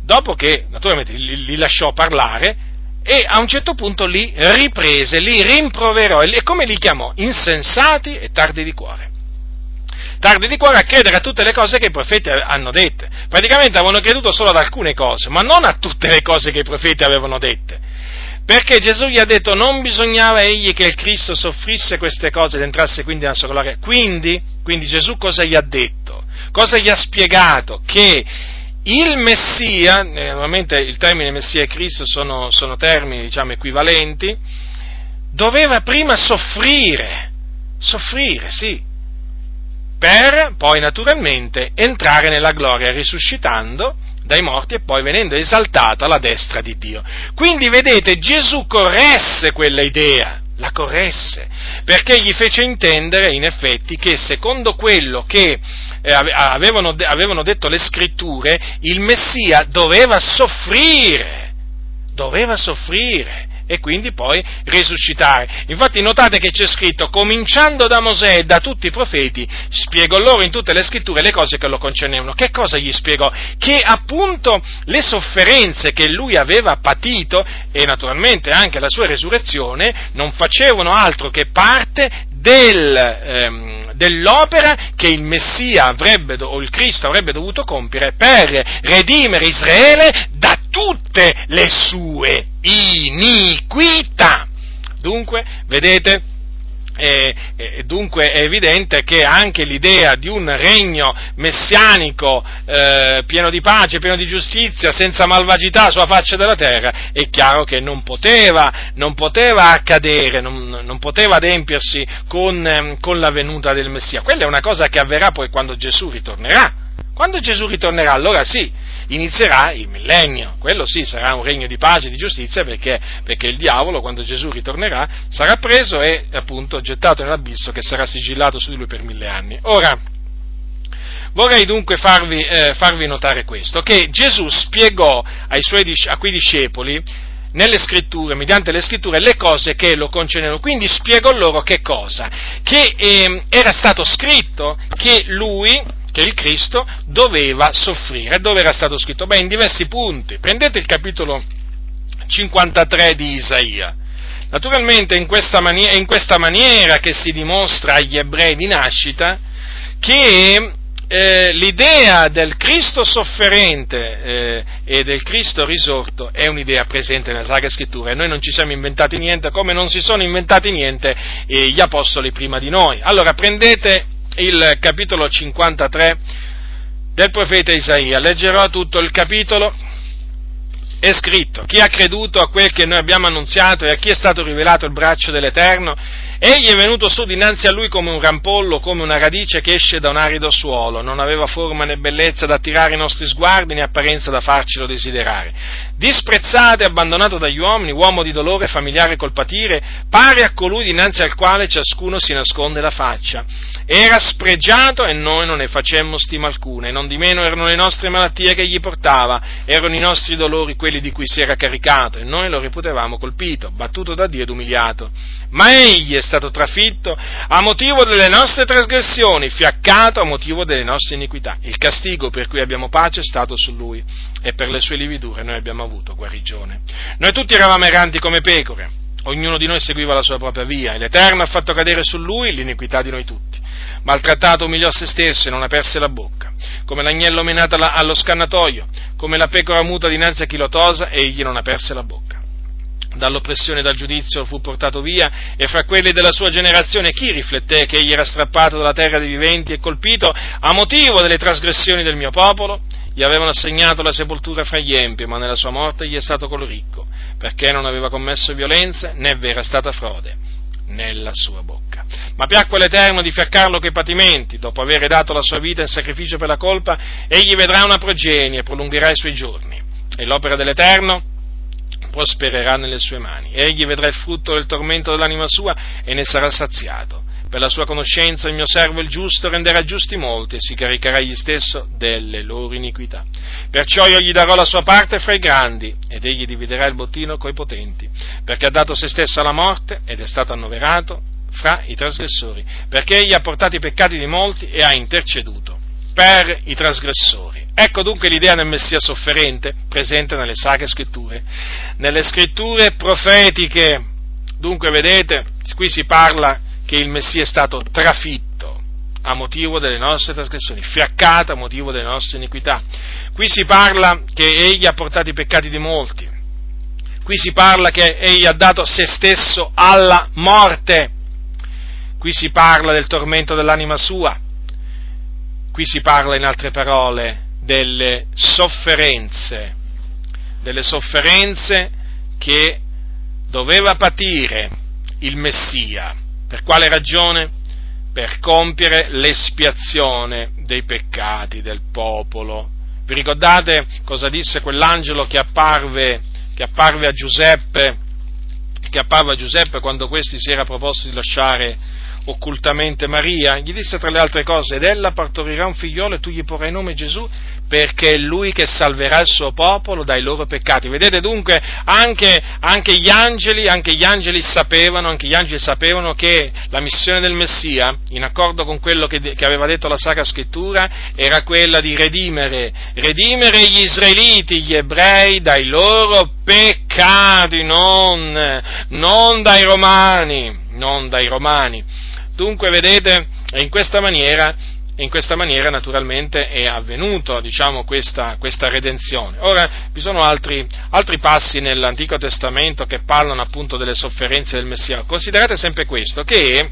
dopo che naturalmente li, li lasciò parlare, e a un certo punto li riprese, li rimproverò e come li chiamò? Insensati e tardi di cuore. Tardi di cuore a credere a tutte le cose che i profeti hanno dette. Praticamente avevano creduto solo ad alcune cose, ma non a tutte le cose che i profeti avevano dette. Perché Gesù gli ha detto non bisognava egli che il Cristo soffrisse queste cose ed entrasse quindi nella sua gloria. Quindi, quindi Gesù cosa gli ha detto? Cosa gli ha spiegato? Che il Messia, eh, normalmente il termine Messia e Cristo sono, sono termini diciamo, equivalenti, doveva prima soffrire, soffrire, sì, per poi naturalmente entrare nella gloria risuscitando dai morti e poi venendo esaltato alla destra di Dio. Quindi vedete, Gesù corresse quella idea, la corresse, perché gli fece intendere in effetti che secondo quello che eh, avevano, avevano detto le scritture, il Messia doveva soffrire, doveva soffrire e quindi poi risuscitare. Infatti notate che c'è scritto, cominciando da Mosè e da tutti i profeti, spiegò loro in tutte le scritture le cose che lo concernevano. Che cosa gli spiegò? Che appunto le sofferenze che lui aveva patito e naturalmente anche la sua resurrezione non facevano altro che parte del, ehm, dell'opera che il Messia avrebbe, o il Cristo avrebbe dovuto compiere per redimere Israele da tutte le sue iniquità. Dunque, vedete, e, e, dunque è evidente che anche l'idea di un regno messianico eh, pieno di pace, pieno di giustizia, senza malvagità sulla faccia della terra, è chiaro che non poteva, non poteva accadere, non, non, poteva adempiersi con, eh, con la venuta del Messia. Quella è una cosa che avverrà poi quando Gesù ritornerà. Quando Gesù ritornerà, allora sì, inizierà il millennio. Quello sì sarà un regno di pace e di giustizia perché, perché, il diavolo, quando Gesù ritornerà, sarà preso e appunto gettato nell'abisso che sarà sigillato su di lui per mille anni. Ora, vorrei dunque farvi, eh, farvi notare questo, che Gesù spiegò suoi, a quei discepoli nelle scritture, mediante le scritture, le cose che lo concernevano. Quindi spiegò loro che cosa? Che eh, era stato scritto che lui, che il Cristo doveva soffrire. Dove era stato scritto? Beh, in diversi punti. Prendete il capitolo 53 di Isaia. Naturalmente in questa, mani- è in questa maniera che si dimostra agli ebrei di nascita che eh, l'idea del Cristo sofferente eh, e del Cristo risorto è un'idea presente nella Sacra Scrittura e noi non ci siamo inventati niente come non si sono inventati niente eh, gli apostoli prima di noi. Allora prendete il capitolo 53 del profeta Isaia. Leggerò tutto il capitolo. È scritto, chi ha creduto a quel che noi abbiamo annunziato e a chi è stato rivelato il braccio dell'Eterno, Egli è venuto su dinanzi a lui come un rampollo, come una radice che esce da un arido suolo, non aveva forma né bellezza da attirare i nostri sguardi né apparenza da farcelo desiderare. Disprezzato e abbandonato dagli uomini, uomo di dolore, familiare col patire, pare a colui dinanzi al quale ciascuno si nasconde la faccia. Era spregiato e noi non ne facemmo stima alcuna, e non di meno erano le nostre malattie che gli portava, erano i nostri dolori quelli di cui si era caricato, e noi lo reputevamo colpito, battuto da Dio ed umiliato. Ma egli è stato trafitto a motivo delle nostre trasgressioni, fiaccato a motivo delle nostre iniquità. Il castigo per cui abbiamo pace è stato su lui e per le sue lividure noi abbiamo avuto guarigione. Noi tutti eravamo erranti come pecore, ognuno di noi seguiva la sua propria via e l'Eterno ha fatto cadere su lui l'iniquità di noi tutti. Maltrattato umiliò se stesso e non aperse la bocca, come l'agnello menato allo scannatoio, come la pecora muta dinanzi a chi lo tosa, egli non aperse la bocca dall'oppressione e dal giudizio fu portato via, e fra quelli della sua generazione chi rifletté che egli era strappato dalla terra dei viventi e colpito a motivo delle trasgressioni del mio popolo? Gli avevano assegnato la sepoltura fra gli empi, ma nella sua morte gli è stato col ricco, perché non aveva commesso violenze, né vera stata frode nella sua bocca. Ma piacque all'Eterno di fiaccarlo coi patimenti, dopo aver dato la sua vita in sacrificio per la colpa, egli vedrà una progenie e prolungherà i suoi giorni. E l'opera dell'Eterno prospererà nelle sue mani. Egli vedrà il frutto del tormento dell'anima sua e ne sarà saziato. Per la sua conoscenza il mio servo il giusto renderà giusti molti e si caricherà egli stesso delle loro iniquità. Perciò io gli darò la sua parte fra i grandi ed egli dividerà il bottino coi potenti, perché ha dato se stesso alla morte ed è stato annoverato fra i trasgressori, perché egli ha portato i peccati di molti e ha interceduto per i trasgressori. Ecco dunque l'idea del Messia sofferente presente nelle sacre scritture, nelle scritture profetiche. Dunque vedete, qui si parla che il Messia è stato trafitto a motivo delle nostre trasgressioni, fiaccato a motivo delle nostre iniquità. Qui si parla che egli ha portato i peccati di molti. Qui si parla che egli ha dato se stesso alla morte. Qui si parla del tormento dell'anima sua. Qui si parla, in altre parole, delle sofferenze, delle sofferenze che doveva patire il Messia. Per quale ragione? Per compiere l'espiazione dei peccati del popolo. Vi ricordate cosa disse quell'angelo che apparve, che apparve a Giuseppe, che apparve a Giuseppe quando questi si era proposto di lasciare occultamente Maria, gli disse tra le altre cose, ed ella partorirà un figliolo e tu gli porrai nome Gesù, perché è lui che salverà il suo popolo dai loro peccati. Vedete dunque, anche, anche, gli, angeli, anche gli angeli sapevano, anche gli angeli sapevano che la missione del Messia, in accordo con quello che, che aveva detto la Sacra Scrittura, era quella di redimere, redimere gli israeliti, gli ebrei, dai loro peccati, non, non dai romani, non dai romani. Dunque, vedete, in questa maniera in questa maniera naturalmente è avvenuto diciamo, questa, questa, redenzione. Ora vi sono altri, altri, passi nell'Antico Testamento che parlano appunto delle sofferenze del Messia. Considerate sempre questo, che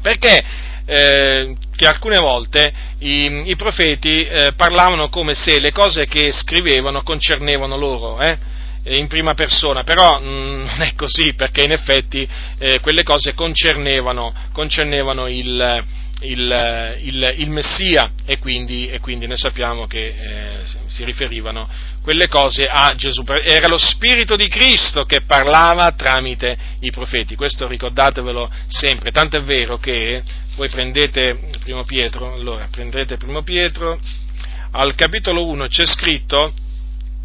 perché eh, che alcune volte i, i profeti eh, parlavano come se le cose che scrivevano concernevano loro, eh? in prima persona, però mm, non è così perché in effetti eh, quelle cose concernevano, concernevano il, il, il, il Messia e quindi, e quindi, noi sappiamo che eh, si riferivano quelle cose a Gesù. Era lo Spirito di Cristo che parlava tramite i profeti, questo ricordatevelo sempre, tanto è vero che voi prendete Primo Pietro, allora prendete Primo Pietro, al capitolo 1 c'è scritto,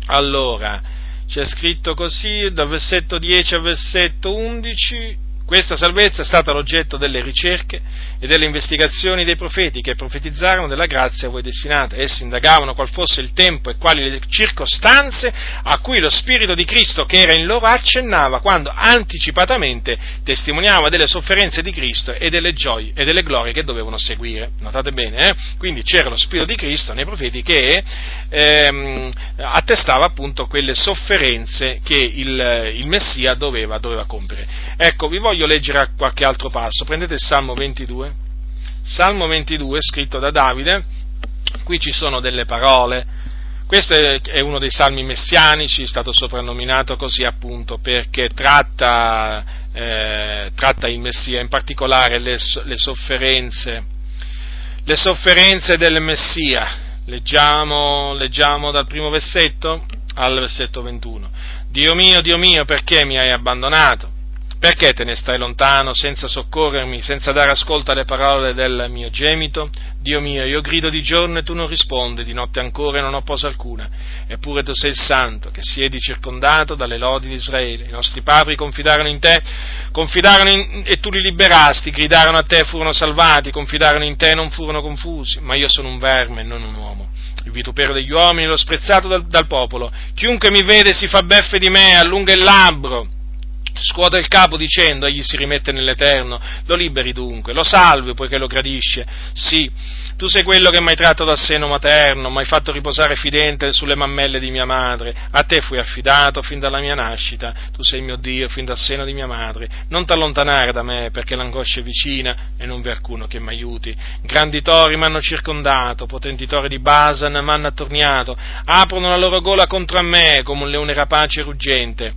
allora, c'è scritto così, dal versetto 10 al versetto 11, questa salvezza è stata l'oggetto delle ricerche e delle investigazioni dei profeti che profetizzarono della grazia a voi destinata. Essi indagavano qual fosse il tempo e quali le circostanze a cui lo Spirito di Cristo che era in loro accennava quando anticipatamente testimoniava delle sofferenze di Cristo e delle gioie e delle glorie che dovevano seguire. Notate bene, eh? Quindi c'era lo Spirito di Cristo nei profeti che ehm, attestava appunto quelle sofferenze che il, il Messia doveva, doveva compiere. Ecco, vi voglio voglio leggere qualche altro passo. Prendete il Salmo 22. Salmo 22, scritto da Davide. Qui ci sono delle parole. Questo è uno dei salmi messianici, è stato soprannominato così appunto perché tratta, eh, tratta il Messia, in particolare le, le, sofferenze, le sofferenze del Messia. Leggiamo, leggiamo dal primo versetto al versetto 21. Dio mio, Dio mio, perché mi hai abbandonato? Perché te ne stai lontano senza soccorrermi, senza dare ascolto alle parole del mio gemito? Dio mio, io grido di giorno e tu non rispondi, di notte ancora e non ho posa alcuna. Eppure tu sei il santo, che siedi circondato dalle lodi di Israele. I nostri padri confidarono in te, confidarono in, e tu li liberasti, gridarono a te e furono salvati, confidarono in te e non furono confusi. Ma io sono un verme e non un uomo il vitupero degli uomini, l'ho sprezzato dal, dal, popolo. Chiunque mi vede si fa beffe di me, allunga il labbro scuote il capo dicendo egli si rimette nell'Eterno, lo liberi dunque, lo salvi poiché lo gradisce, sì, tu sei quello che mi hai tratto dal seno materno, mi hai fatto riposare fidente sulle mammelle di mia madre, a te fui affidato fin dalla mia nascita, tu sei mio Dio fin dal seno di mia madre, non ti allontanare da me perché l'angoscia è vicina e non v'è alcuno che mi aiuti, grandi tori mi hanno circondato, potenti tori di Basan mi hanno attorniato, aprono la loro gola contro me come un leone rapace e ruggente,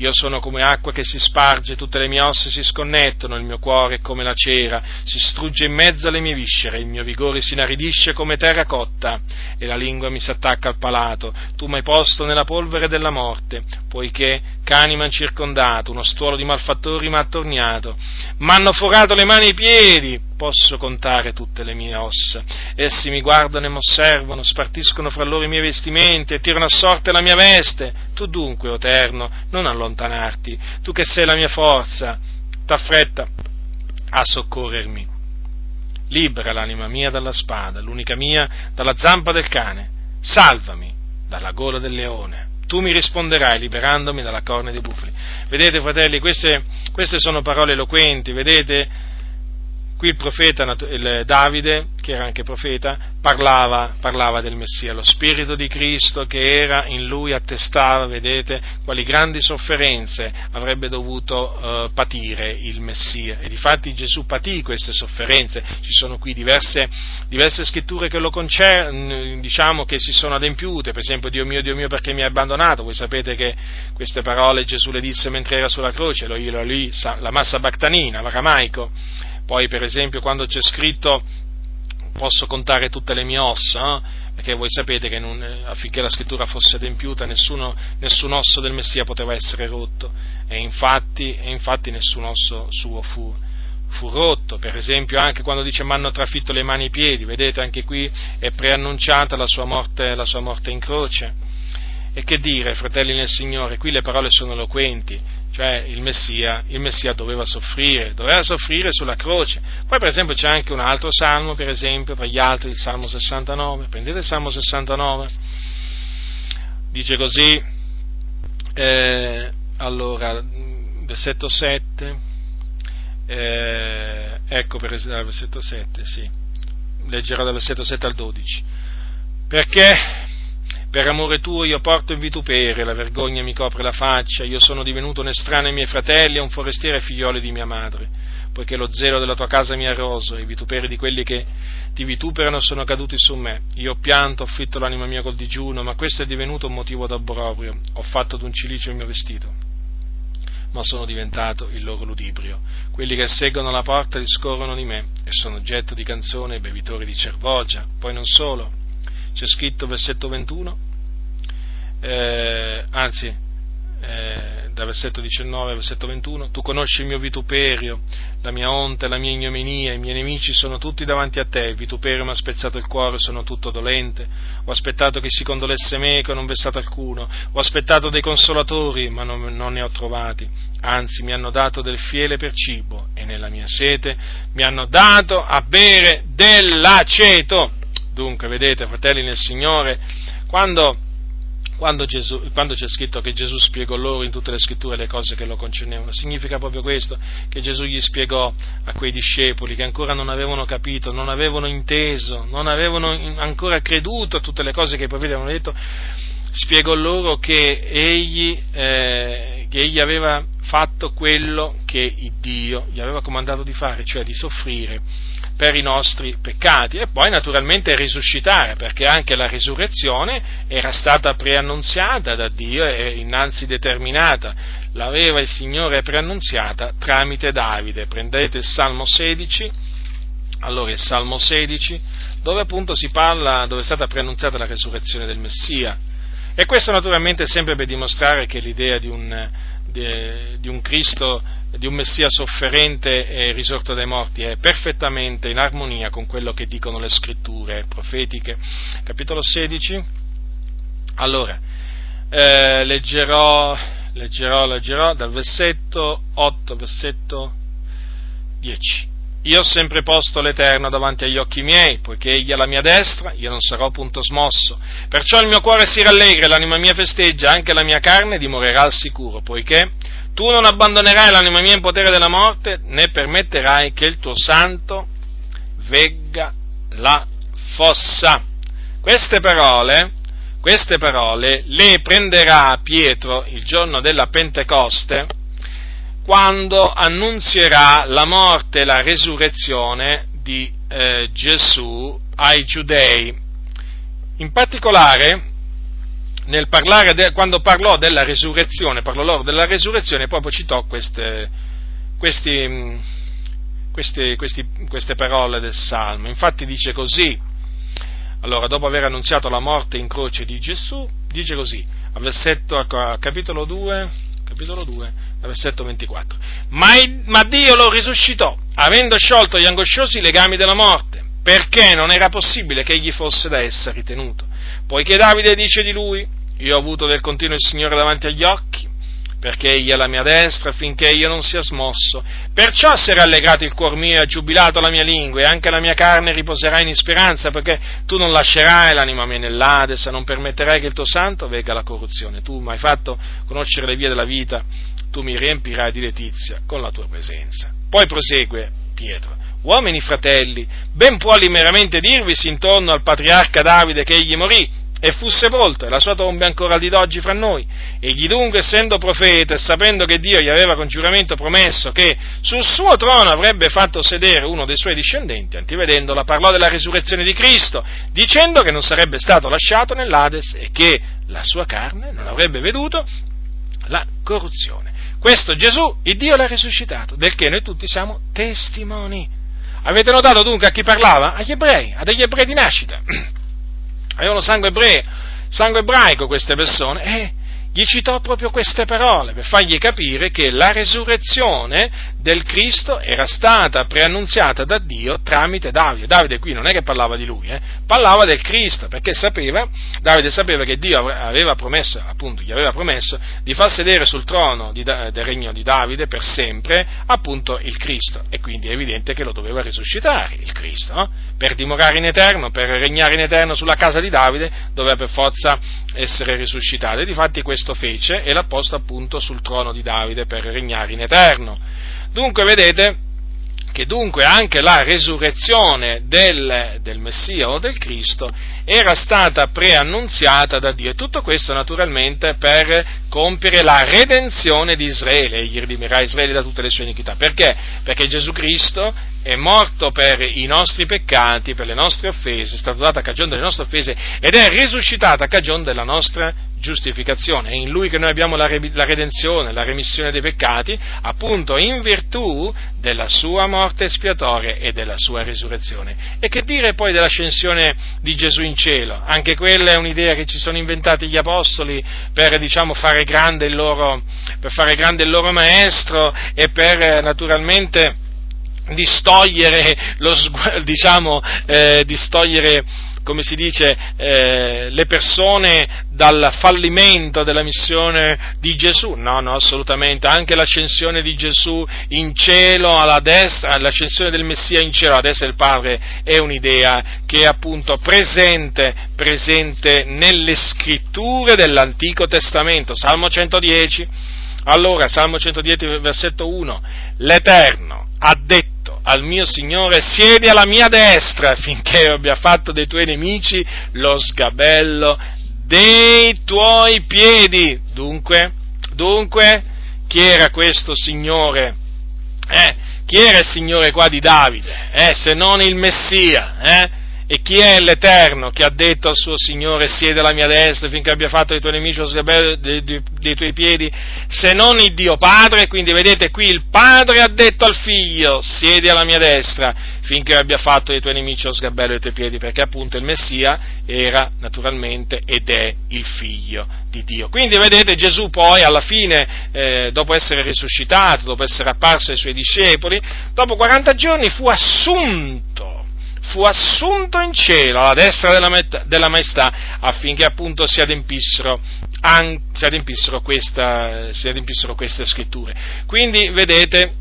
io sono come acqua che si sparge, tutte le mie ossa si sconnettono, il mio cuore è come la cera, si strugge in mezzo alle mie viscere, il mio vigore si inaridisce come terra cotta e la lingua mi si attacca al palato. Tu mi hai posto nella polvere della morte, poiché cani mi hanno circondato, uno stuolo di malfattori mi ha attorniato, mi hanno forato le mani e i piedi, posso contare tutte le mie ossa. Essi mi guardano e mi osservano, spartiscono fra loro i miei vestimenti e tirano a sorte la mia veste. Tu dunque, o Eterno, non allontanarti, tu che sei la mia forza, t'affretta a soccorrermi. Libera l'anima mia dalla spada, l'unica mia dalla zampa del cane salvami dalla gola del leone. Tu mi risponderai liberandomi dalla corna dei bufali. Vedete, fratelli, queste, queste sono parole eloquenti, vedete? Qui il profeta il Davide, che era anche profeta, parlava, parlava, del Messia, lo Spirito di Cristo che era in lui attestava, vedete, quali grandi sofferenze avrebbe dovuto uh, patire il Messia. E difatti Gesù patì queste sofferenze, ci sono qui diverse, diverse scritture che lo concernono, diciamo che si sono adempiute, per esempio Dio mio, Dio mio perché mi hai abbandonato, voi sapete che queste parole Gesù le disse mentre era sulla croce, lo io, lì, la massa bactanina, l'aramaico poi per esempio quando c'è scritto posso contare tutte le mie ossa, eh? perché voi sapete che non, eh, affinché la scrittura fosse adempiuta nessuno, nessun osso del Messia poteva essere rotto e infatti, e infatti nessun osso suo fu, fu rotto, per esempio anche quando dice mi hanno trafitto le mani e i piedi, vedete anche qui è preannunciata la sua morte, la sua morte in croce. E che dire, fratelli nel Signore, qui le parole sono eloquenti, cioè il Messia, il Messia doveva soffrire, doveva soffrire sulla croce. Poi per esempio c'è anche un altro salmo, per esempio, tra gli altri il Salmo 69, prendete il Salmo 69, dice così, eh, allora, versetto 7, eh, ecco per esempio, versetto 7, sì, leggerò dal versetto 7 al 12, perché per amore tuo io porto in vituperio, la vergogna mi copre la faccia, io sono divenuto un estraneo ai miei fratelli e un forestiere ai figlioli di mia madre, poiché lo zelo della tua casa mi ha roso, i vituperi di quelli che ti vituperano sono caduti su me. Io ho pianto, ho afflitto l'anima mia col digiuno, ma questo è divenuto un motivo d'obbrobrio, ho fatto d'un cilicio il mio vestito ma sono diventato il loro ludibrio. Quelli che seguono la porta discorrono di me e sono oggetto di canzone e bevitori di cervogia. Poi non solo, c'è scritto versetto 21, eh, anzi, eh, da versetto 19 al versetto 21, tu conosci il mio vituperio, la mia onta, la mia ignominia, i miei nemici sono tutti davanti a te, il vituperio mi ha spezzato il cuore, sono tutto dolente, ho aspettato che si condolesse meco, non v'è stato alcuno, ho aspettato dei consolatori, ma non, non ne ho trovati, anzi mi hanno dato del fiele per cibo e nella mia sete mi hanno dato a bere dell'aceto Dunque, vedete, fratelli nel Signore, quando, quando, Gesù, quando, c'è scritto che Gesù spiegò loro in tutte le scritture le cose che lo concernevano, significa proprio questo, che Gesù gli spiegò a quei discepoli che ancora non avevano capito, non avevano inteso, non avevano ancora creduto a tutte le cose che i profeti avevano detto, spiegò loro che egli, eh, che egli aveva fatto quello che Dio gli aveva comandato di fare, cioè di soffrire per i nostri peccati e poi naturalmente risuscitare, perché anche la risurrezione era stata preannunziata da Dio e innanzi determinata, l'aveva il Signore preannunziata tramite Davide. Prendete il Salmo 16, allora il Salmo 16, dove appunto si parla, dove è stata preannunziata la risurrezione del Messia. E questo naturalmente sempre per dimostrare che l'idea di un, di, di un Cristo di un Messia sofferente e risorto dai morti è perfettamente in armonia con quello che dicono le scritture profetiche. Capitolo 16. Allora, eh, leggerò, leggerò, leggerò dal versetto 8, versetto 10. Io ho sempre posto l'Eterno davanti agli occhi miei, poiché egli è alla mia destra, io non sarò punto smosso. Perciò il mio cuore si rallegra, l'anima mia festeggia, anche la mia carne dimorerà al sicuro, poiché tu non abbandonerai l'anima mia in potere della morte, né permetterai che il tuo santo vegga la fossa. Queste parole, queste parole le prenderà Pietro il giorno della Pentecoste, quando annunzierà la morte e la resurrezione di eh, Gesù ai giudei. In particolare, de, quando parlò della resurrezione, parlò loro della resurrezione, proprio citò queste, questi, mm, questi, questi, queste parole del Salmo. Infatti dice così, allora dopo aver annunziato la morte in croce di Gesù, dice così, a, versetto, a capitolo 2, capitolo 2, versetto 24, ma, ma Dio lo risuscitò, avendo sciolto gli angosciosi legami della morte, perché non era possibile che egli fosse da essa ritenuto, poiché Davide dice di lui, io ho avuto del continuo il Signore davanti agli occhi, perché egli è la mia destra affinché io non sia smosso. Perciò si è rallegrato il cuor mio e ha giubilato la mia lingua e anche la mia carne riposerà in speranza perché tu non lascerai l'anima mia nell'Ades, non permetterai che il tuo santo vega la corruzione. Tu mi hai fatto conoscere le vie della vita, tu mi riempirai di letizia con la tua presenza. Poi prosegue Pietro. Uomini fratelli, ben può liberamente dirvisi intorno al patriarca Davide che egli morì e fu sepolto, e la sua tomba è ancora di d'oggi fra noi. Egli dunque, essendo profeta e sapendo che Dio gli aveva con giuramento promesso che sul suo trono avrebbe fatto sedere uno dei suoi discendenti, antivedendola, parlò della risurrezione di Cristo, dicendo che non sarebbe stato lasciato nell'Ades e che la sua carne non avrebbe veduto la corruzione. Questo Gesù, il Dio l'ha risuscitato, del che noi tutti siamo testimoni. Avete notato dunque a chi parlava? Agli ebrei, a degli ebrei di nascita. Avevano sangue ebreo, sangue ebraico queste persone e gli citò proprio queste parole per fargli capire che la resurrezione del Cristo era stata preannunziata da Dio tramite Davide. Davide qui non è che parlava di lui, eh, parlava del Cristo, perché sapeva, Davide sapeva che Dio aveva promesso, appunto, gli aveva promesso di far sedere sul trono di, del regno di Davide per sempre, appunto, il Cristo. E quindi è evidente che lo doveva risuscitare, il Cristo, no? per dimorare in eterno, per regnare in eterno sulla casa di Davide, doveva per forza essere risuscitato. E difatti questo questo fece e l'ha posto appunto sul trono di Davide per regnare in eterno. Dunque vedete che dunque anche la resurrezione del, del, Messia o del Cristo era stata preannunziata da Dio e tutto questo naturalmente per compiere la redenzione di Israele, egli redimerà Israele da tutte le sue iniquità. Perché? Perché Gesù Cristo è morto per i nostri peccati, per le nostre offese, è stato dato a cagione delle nostre offese ed è risuscitato a cagione della nostra giustificazione. È in Lui che noi abbiamo la, redenzione, la remissione dei peccati, appunto in virtù della Sua morte espiatoria e della Sua risurrezione. E che dire poi dell'ascensione di Gesù in cielo? Anche quella è un'idea che ci sono inventati gli Apostoli per, diciamo, fare grande il loro, fare grande il loro Maestro e per, naturalmente, distogliere, lo, diciamo, eh, distogliere come si dice, eh, le persone dal fallimento della missione di Gesù. No, no, assolutamente. Anche l'ascensione di Gesù in cielo alla destra, l'ascensione del Messia in cielo alla destra del Padre è un'idea che è appunto presente, presente nelle scritture dell'Antico Testamento. Salmo 110. Allora, Salmo 110, versetto 1. L'Eterno ha detto al mio Signore, siedi alla mia destra finché abbia fatto dei tuoi nemici lo sgabello dei tuoi piedi. Dunque, dunque, chi era questo Signore? Eh? Chi era il Signore qua di Davide? Eh? Se non il Messia? Eh? E chi è l'Eterno che ha detto al suo Signore siede alla mia destra finché abbia fatto i tuoi nemici lo sgabello dei, dei, dei, tuoi piedi, se non il Dio Padre? Quindi vedete qui il Padre ha detto al Figlio siedi alla mia destra finché abbia fatto i tuoi nemici lo sgabello dei tuoi piedi, perché appunto il Messia era naturalmente ed è il Figlio di Dio. Quindi vedete Gesù poi alla fine, eh, dopo essere risuscitato, dopo essere apparso ai suoi discepoli, dopo 40 giorni fu assunto fu assunto in cielo alla destra della, met- della maestà affinché appunto si adempissero, an- si, adempissero questa, si adempissero, queste scritture. Quindi vedete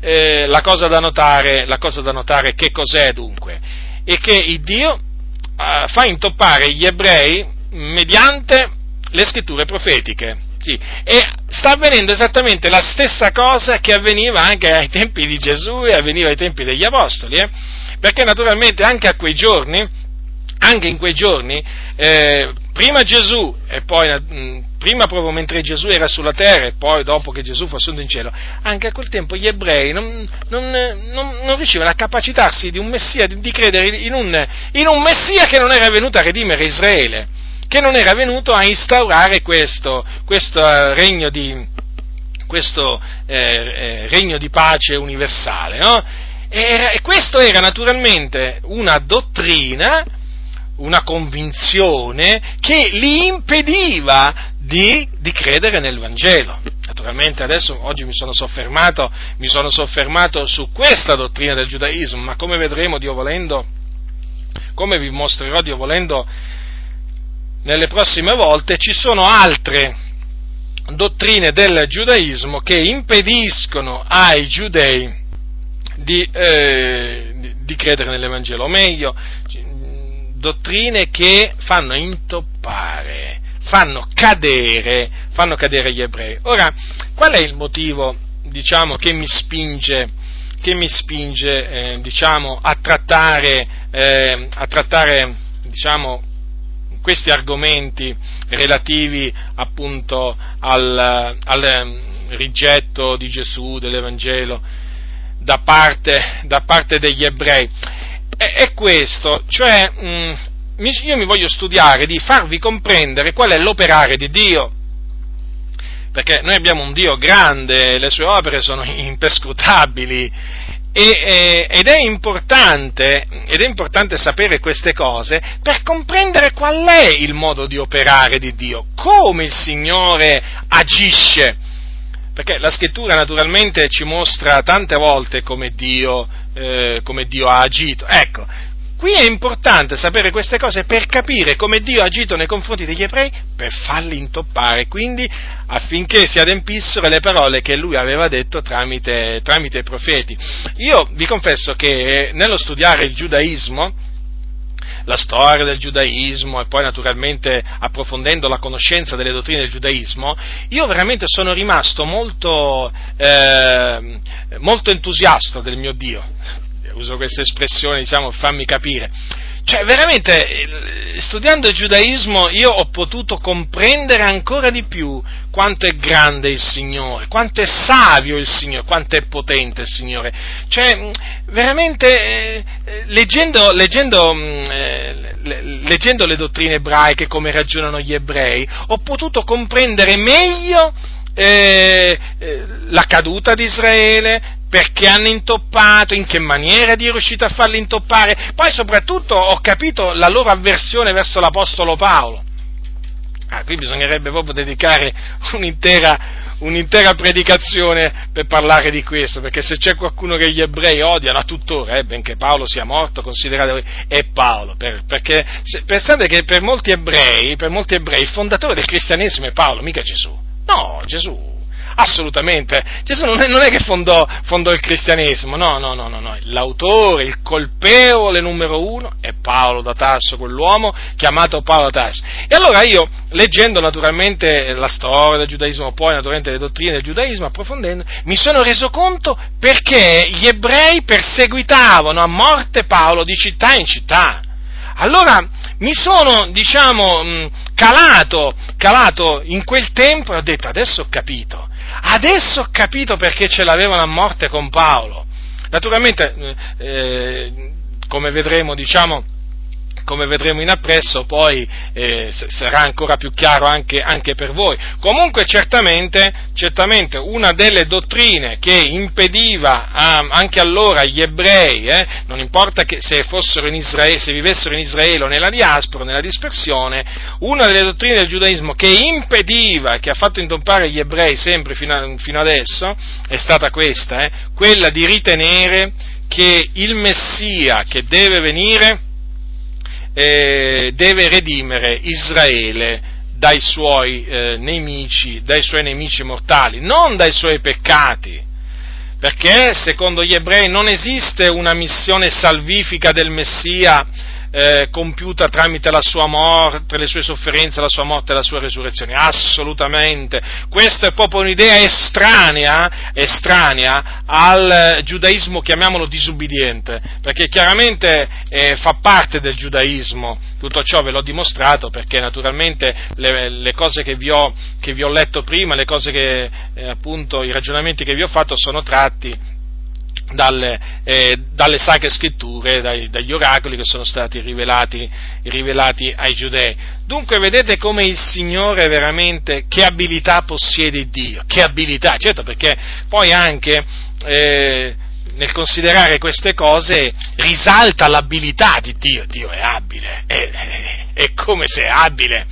eh, la, cosa notare, la, cosa da notare, che cos'è dunque? È che il Dio eh, fa intoppare gli ebrei mediante le scritture profetiche. Sì, e sta avvenendo esattamente la stessa cosa che avveniva anche ai tempi di Gesù e avveniva ai tempi degli Apostoli. Eh? Perché naturalmente anche a quei giorni, anche in quei giorni, eh, prima Gesù e poi mh, prima proprio mentre Gesù era sulla terra e poi dopo che Gesù fu assunto in cielo, anche a quel tempo gli ebrei non, non, non, non riuscivano a capacitarsi di un messia, di, di credere in un, in un messia che non era venuto a redimere Israele, che non era venuto a instaurare questo, questo uh, regno di, questo eh, eh, regno di pace universale, no? Era, e questo era naturalmente una dottrina, una convinzione che li impediva di, di, credere nel Vangelo. Naturalmente adesso oggi mi sono, mi sono soffermato su questa dottrina del giudaismo, ma come vedremo Dio volendo, come vi mostrerò Dio volendo nelle prossime volte, ci sono altre dottrine del giudaismo che impediscono ai giudei di, eh, di, credere nell'Evangelo, o meglio, dottrine che fanno intoppare, fanno cadere, fanno cadere gli ebrei. Ora, qual è il motivo, diciamo, che mi spinge, che mi spinge eh, diciamo, a trattare, eh, a trattare diciamo, questi argomenti relativi appunto al, al ehm, rigetto di Gesù, dell'Evangelo, da parte, da parte degli ebrei. È, è questo, cioè mh, mm, io mi voglio studiare di farvi comprendere qual è l'operare di Dio. Perché noi abbiamo un Dio grande, le sue opere sono imperscrutabili e, ed, è ed, è importante, sapere queste cose per comprendere qual è il modo di operare di Dio, come il Signore agisce. Perché la scrittura naturalmente ci mostra tante volte come Dio, eh, come Dio ha agito. Ecco, Qui è importante sapere queste cose per capire come Dio ha agito nei confronti degli ebrei per farli intoppare, quindi affinché si adempissero le parole che lui aveva detto tramite, tramite i profeti. Io vi confesso che nello studiare il giudaismo, la storia del giudaismo e poi naturalmente approfondendo la conoscenza delle dottrine del giudaismo, io veramente sono rimasto molto, eh, molto entusiasta del mio Dio uso questa espressione, diciamo, fammi capire. Cioè, veramente, studiando il giudaismo io ho potuto comprendere ancora di più quanto è grande il Signore, quanto è savio il Signore, quanto è potente il Signore. Cioè, veramente, eh, leggendo, leggendo, mm, eh, leggendo le dottrine ebraiche, come ragionano gli ebrei, ho potuto comprendere meglio eh, eh la caduta di Israele, perché hanno intoppato, in che maniera Dio è riuscito a farli intoppare. Poi soprattutto ho capito la loro avversione verso l'Apostolo Paolo. Ah, qui bisognerebbe proprio dedicare un'intera, un'intera predicazione per parlare di questo, perché se c'è qualcuno che gli ebrei odiano a tuttora, eh, benché Paolo sia morto, considerate è Paolo, per, perché se, pensate che per molti ebrei, per molti ebrei il fondatore del cristianesimo è Paolo, mica Gesù. No, Gesù Assolutamente. Gesù non è, non è che fondò, fondò, il cristianesimo, no, no, no, no, no. L'autore, il colpevole numero uno è Paolo da Tasso, quell'uomo chiamato Paolo da Tasso. E allora io, leggendo naturalmente la storia del giudaismo, poi naturalmente le dottrine del giudaismo, approfondendo, mi sono reso conto perché gli ebrei perseguitavano a morte Paolo di città in città. Allora mi sono, diciamo, calato, calato in quel tempo e ho detto adesso ho capito, Adesso ho capito perché ce l'avevano a morte con Paolo. Naturalmente, eh, eh come vedremo, diciamo, come vedremo in appresso, poi eh, sarà ancora più chiaro anche, anche per voi. Comunque, certamente, certamente, una delle dottrine che impediva a, anche allora agli ebrei, eh, non importa se, Israele, se, vivessero in Israele o nella diaspora, nella dispersione, una delle dottrine del giudaismo che impediva, che ha fatto intoppare gli ebrei sempre fino, a, fino adesso, è stata questa, eh, quella di ritenere che il Messia che deve venire eh, deve redimere Israele dai suoi eh, nemici, dai suoi nemici mortali, non dai suoi peccati. Perché secondo gli ebrei non esiste una missione salvifica del Messia eh, compiuta tramite la sua morte, le sue sofferenze, la sua morte e la sua resurrezione. Assolutamente. Questa è proprio un'idea estranea, estranea al giudaismo, chiamiamolo disubbidiente, perché chiaramente eh, fa parte del giudaismo. Tutto ciò ve l'ho dimostrato perché naturalmente le, le cose che vi, ho, che vi, ho, letto prima, le cose che, eh, appunto, i ragionamenti che vi ho fatto sono tratti dalle, eh, dalle, sacre scritture, dai, dagli oracoli che sono stati rivelati, rivelati, ai giudei. Dunque vedete come il Signore veramente, che abilità possiede Dio, che abilità, certo perché poi anche eh, nel considerare queste cose risalta l'abilità di Dio, Dio è abile, è, è come se è abile,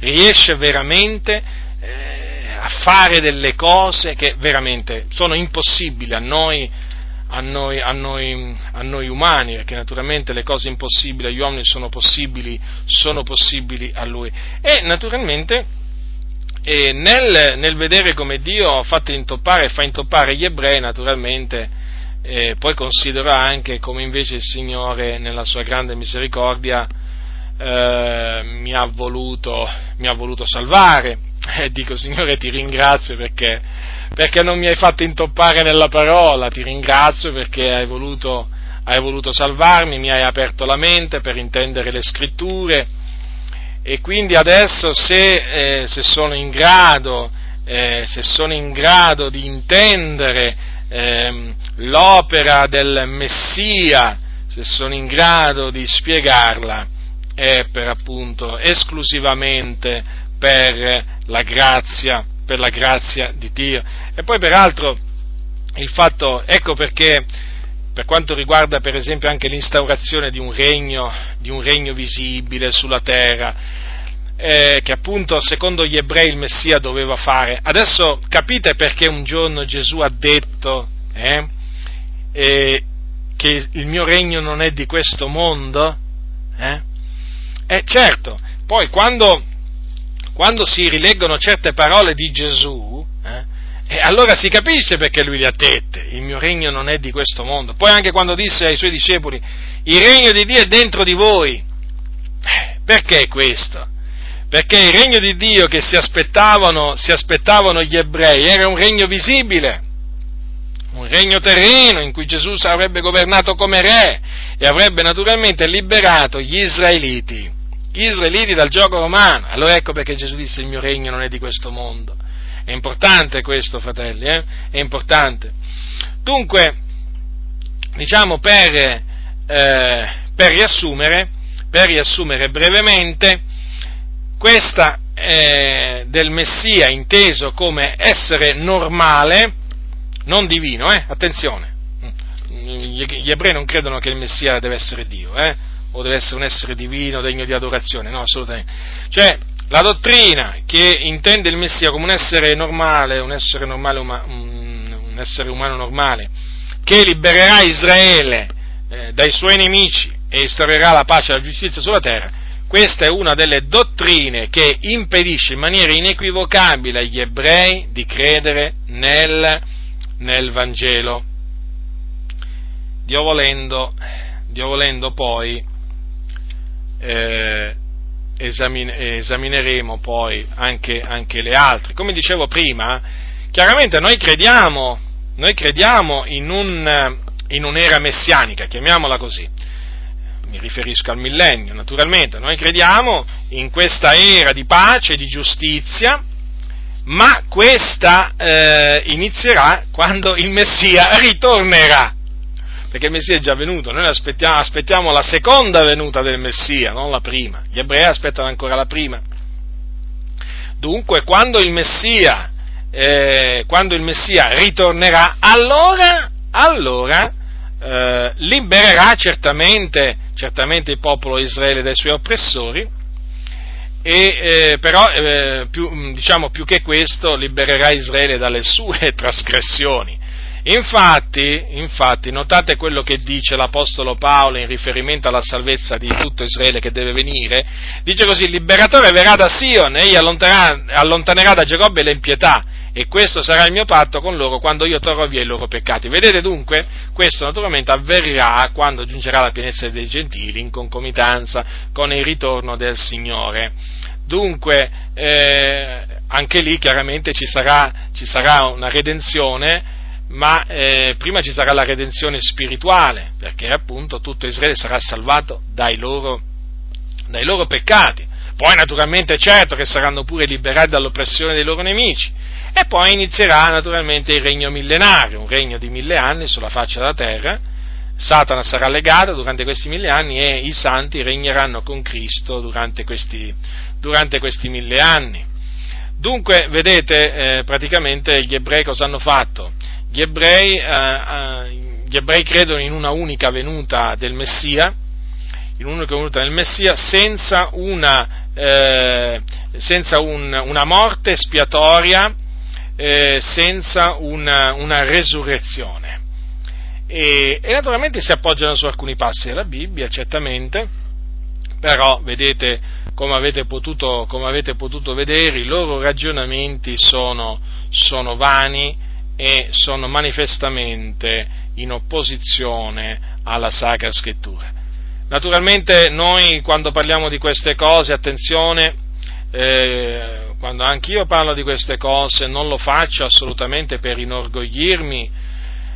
riesce veramente eh, a fare delle cose che veramente sono impossibili a noi a noi, a, noi, a noi, umani, perché naturalmente le cose impossibili agli uomini sono possibili, sono possibili a Lui. E naturalmente e nel, nel, vedere come Dio ha fatto intoppare e fa intoppare gli ebrei, naturalmente, eh, poi considero anche come invece il Signore, nella sua grande misericordia, eh, mi, ha voluto, mi, ha voluto, salvare. E dico, Signore, ti ringrazio perché, perché, non mi hai fatto intoppare nella parola, ti ringrazio perché hai voluto, hai voluto salvarmi, mi hai aperto la mente per intendere le scritture. E quindi adesso se, eh, se sono in grado, eh, se sono in grado di intendere eh, l'opera del Messia, se sono in grado di spiegarla, è per appunto esclusivamente per la grazia, per la grazia di Dio. E poi peraltro il fatto, ecco perché per quanto riguarda per esempio anche l'instaurazione di un regno, di un regno visibile sulla terra, eh, che appunto secondo gli ebrei il Messia doveva fare. Adesso capite perché un giorno Gesù ha detto eh, eh, che il mio regno non è di questo mondo? Eh, eh certo, poi quando, quando, si rileggono certe parole di Gesù, eh, allora si capisce perché lui le ha dette, il mio regno non è di questo mondo. Poi anche quando disse ai suoi discepoli, il regno di Dio è dentro di voi. Eh, perché questo? Perché il regno di Dio che si aspettavano, si aspettavano gli ebrei era un regno visibile, un regno terreno in cui Gesù avrebbe governato come re e avrebbe naturalmente liberato gli israeliti, gli israeliti dal gioco romano. Allora ecco perché Gesù disse il mio regno non è di questo mondo. È importante questo, fratelli, eh? è importante. Dunque, diciamo per, eh, per, riassumere, per riassumere brevemente, questa eh, del Messia inteso come essere normale, non divino, eh? attenzione, gli ebrei non credono che il Messia deve essere Dio, eh? O deve essere un essere divino, degno di adorazione, no, assolutamente. Cioè, la dottrina che intende il Messia come un essere normale, un essere, normale, un essere umano normale, che libererà Israele eh, dai suoi nemici e instaurerà la pace e la giustizia sulla terra, questa è una delle dottrine che impedisce in maniera inequivocabile agli ebrei di credere nel, nel Vangelo. Dio volendo, Dio volendo poi eh, esamineremo poi anche, anche, le altre. Come dicevo prima, chiaramente noi crediamo, noi crediamo in, un, in un'era messianica, chiamiamola così. Mi riferisco al millennio, naturalmente. Noi crediamo in questa era di pace, di giustizia, ma questa eh, inizierà quando il Messia ritornerà perché il Messia è già venuto, noi aspettiamo, aspettiamo la seconda venuta del Messia, non la prima, gli ebrei aspettano ancora la prima. Dunque, quando il Messia, eh, quando il Messia ritornerà, allora, allora eh, libererà certamente, certamente, il popolo Israele dai suoi oppressori, e, eh, però eh, più, diciamo, più che questo libererà Israele dalle sue trasgressioni Infatti, infatti, notate quello che dice l'Apostolo Paolo in riferimento alla salvezza di tutto Israele che deve venire. Dice così, il liberatore verrà da Sion, egli allontanerà, da Giacobbe l'impietà, e questo sarà il mio patto con loro quando io torrò via i loro peccati. Vedete dunque, questo naturalmente avverrà quando giungerà la pienezza dei gentili in concomitanza con il ritorno del Signore. Dunque, eh, anche lì chiaramente ci sarà, ci sarà una redenzione ma eh, prima ci sarà la redenzione spirituale, perché appunto tutto Israele sarà salvato dai loro, dai loro peccati. Poi naturalmente certo che saranno pure liberati dall'oppressione dei loro nemici. E poi inizierà naturalmente il regno millenario, un regno di mille anni sulla faccia della terra. Satana sarà legato durante questi mille anni e i santi regneranno con Cristo durante questi, durante questi mille anni. Dunque, vedete, eh, praticamente gli ebrei cosa hanno fatto? Gli ebrei, eh, eh, gli ebrei credono in una unica venuta del Messia, in un'unica venuta del Messia senza una, eh, senza un, una morte spiatoria, eh, senza una, una resurrezione. E, e, naturalmente si appoggiano su alcuni passi della Bibbia, certamente, Però, vedete, come avete potuto, come avete potuto vedere, i loro ragionamenti sono, sono vani e sono manifestamente in opposizione alla Sacra Scrittura. Naturalmente noi quando parliamo di queste cose, attenzione, eh, quando anch'io parlo di queste cose non lo faccio assolutamente per inorgoglirmi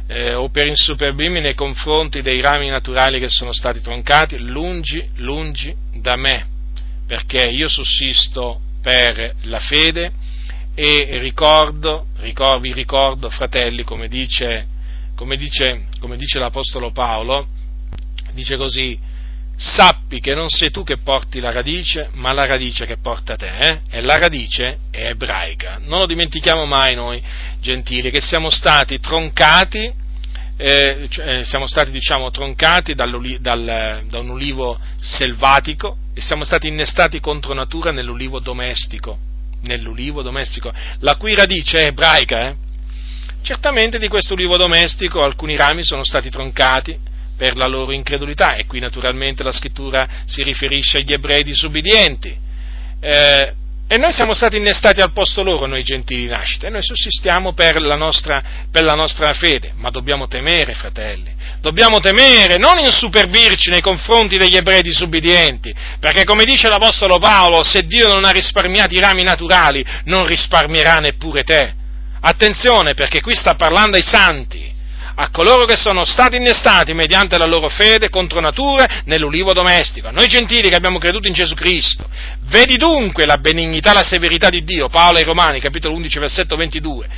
eh, o per insuperbirmi nei confronti dei rami naturali che sono stati troncati, lungi, lungi da me, perché io sussisto per la fede e ricordo, ricordo vi ricordo, fratelli, come dice, come dice, come dice l'Apostolo Paolo, dice così, sappi che non sei tu che porti la radice, ma la radice che porta te, eh? e la radice è ebraica. Non lo dimentichiamo mai noi, gentili, che siamo stati troncati, eh, cioè, siamo stati diciamo troncati dal, da un ulivo selvatico e siamo stati innestati contro natura nell'ulivo domestico, nell'ulivo domestico, la cui radice è ebraica. Eh? Certamente di questo ulivo domestico alcuni rami sono stati troncati, per la loro incredulità e qui naturalmente la scrittura si riferisce agli ebrei disubbidienti. Eh, e noi siamo stati innestati al posto loro, noi gentili di nascita, e noi sussistiamo per la, nostra, per la nostra fede, ma dobbiamo temere, fratelli, dobbiamo temere, non insuperbirci nei confronti degli ebrei disubbidienti, perché come dice l'Apostolo Paolo, se Dio non ha risparmiato i rami naturali, non risparmierà neppure te. Attenzione, perché qui sta parlando ai santi, a coloro che sono stati innestati mediante la loro fede contro natura nell'ulivo domestico, a noi gentili che abbiamo creduto in Gesù Cristo. Vedi dunque la benignità la severità di Dio, Paolo ai Romani, capitolo 11, versetto 22.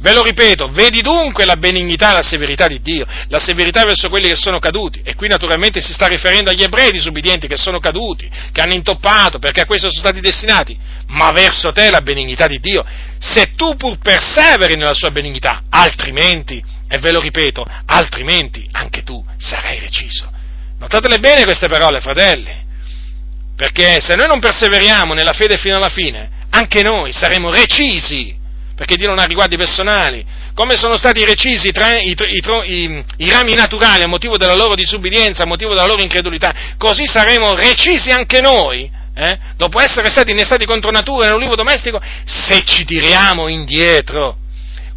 Ve lo ripeto, vedi dunque la benignità e la severità di Dio, la severità verso quelli che sono caduti, e qui naturalmente si sta riferendo agli ebrei disubbidienti che sono caduti, che hanno intoppato, perché a questo sono stati destinati, ma verso te la benignità di Dio, se tu pur perseveri nella sua benignità, altrimenti e ve lo ripeto, altrimenti anche tu sarai reciso. Notatele bene queste parole, fratelli, perché se noi non perseveriamo nella fede fino alla fine, anche noi saremo recisi, perché Dio non ha riguardi personali, come sono stati recisi tra i, i, i, rami naturali a motivo della loro disubbidienza, a motivo della loro incredulità, così saremo recisi anche noi, eh? dopo essere stati innestati contro natura nell'ulivo domestico, se ci tiriamo indietro.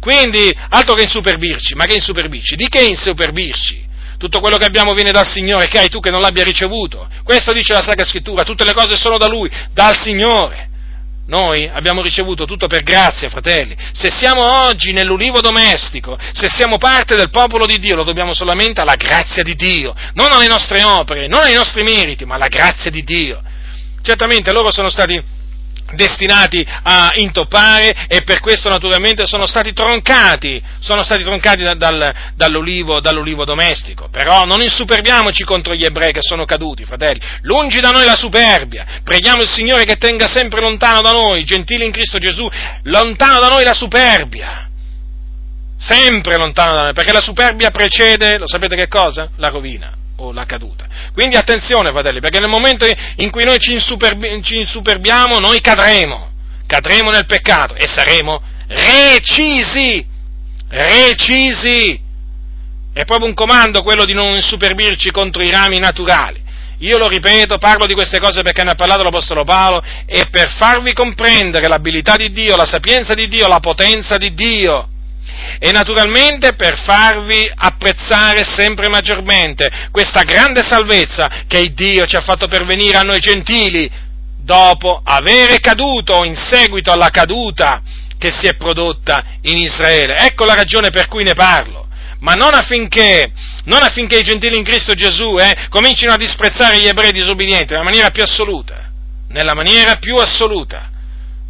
Quindi, altro che insuperbirci, ma che insuperbirci? Di che insuperbirci? Tutto quello che abbiamo viene dal Signore, che hai tu che non l'abbia ricevuto. Questo dice la Sacra Scrittura, tutte le cose sono da Lui, dal Signore. Noi abbiamo ricevuto tutto per grazia, fratelli. Se siamo oggi nell'ulivo domestico, se siamo parte del popolo di Dio, lo dobbiamo solamente alla grazia di Dio, non alle nostre opere, non ai nostri meriti, ma alla grazia di Dio. Certamente loro sono stati destinati a intoppare e per questo naturalmente sono stati troncati, sono stati troncati da, dal, dall'olivo, dall'olivo, domestico. Però non insuperbiamoci contro gli ebrei che sono caduti, fratelli. Lungi da noi la superbia. Preghiamo il Signore che tenga sempre lontano da noi, gentili in Cristo Gesù, lontano da noi la superbia. Sempre lontano da noi, perché la superbia precede, lo sapete che cosa? La rovina o la caduta. Quindi attenzione, fratelli, perché nel momento in cui noi ci, insuperbi- ci insuperbiamo, noi cadremo, cadremo nel peccato e saremo recisi, recisi. È proprio un comando quello di non insuperbirci contro i rami naturali. Io lo ripeto, parlo di queste cose perché ne ha parlato l'Apostolo Paolo e per farvi comprendere l'abilità di Dio, la sapienza di Dio, la potenza di Dio e naturalmente per farvi apprezzare sempre maggiormente questa grande salvezza che Dio ci ha fatto pervenire a noi gentili dopo avere caduto in seguito alla caduta che si è prodotta in Israele. Ecco la ragione per cui ne parlo. Ma non affinché, non affinché i gentili in Cristo Gesù eh, comincino a disprezzare gli ebrei disobbedienti nella maniera più assoluta, nella maniera più assoluta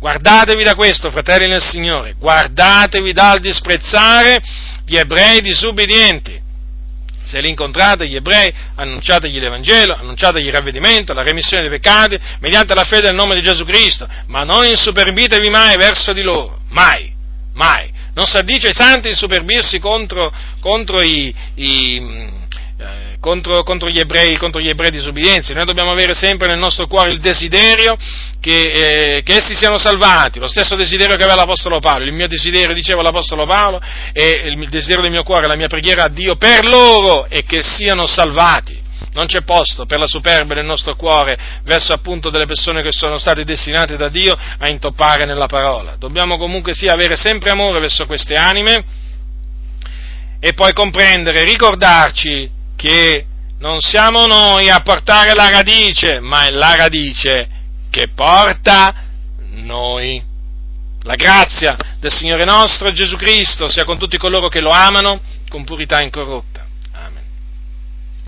Guardatevi da questo, fratelli nel Signore, guardatevi dal disprezzare gli ebrei disubbidienti. Se li incontrate, gli ebrei, annunciategli l'Evangelo, annunciategli il ravvedimento, la remissione dei peccati, mediante la fede nel nome di Gesù Cristo, ma non insuperbitevi mai verso di loro, mai, mai. Non si addice ai santi di superbirsi contro, contro i, i contro, contro, gli ebrei, contro gli ebrei disubbidienti. Noi dobbiamo avere sempre nel nostro cuore il desiderio che, eh, che, essi siano salvati, lo stesso desiderio che aveva l'Apostolo Paolo. Il mio desiderio, diceva l'Apostolo Paolo, e il desiderio del mio cuore, la mia preghiera a Dio per loro è che siano salvati non c'è posto per la superbia nel nostro cuore verso appunto delle persone che sono state destinate da Dio a intoppare nella parola. Dobbiamo comunque sia avere sempre amore verso queste anime e poi comprendere, ricordarci che non siamo noi a portare la radice, ma è la radice che porta noi. La grazia del Signore nostro Gesù Cristo sia con tutti coloro che lo amano con purità incorrotta.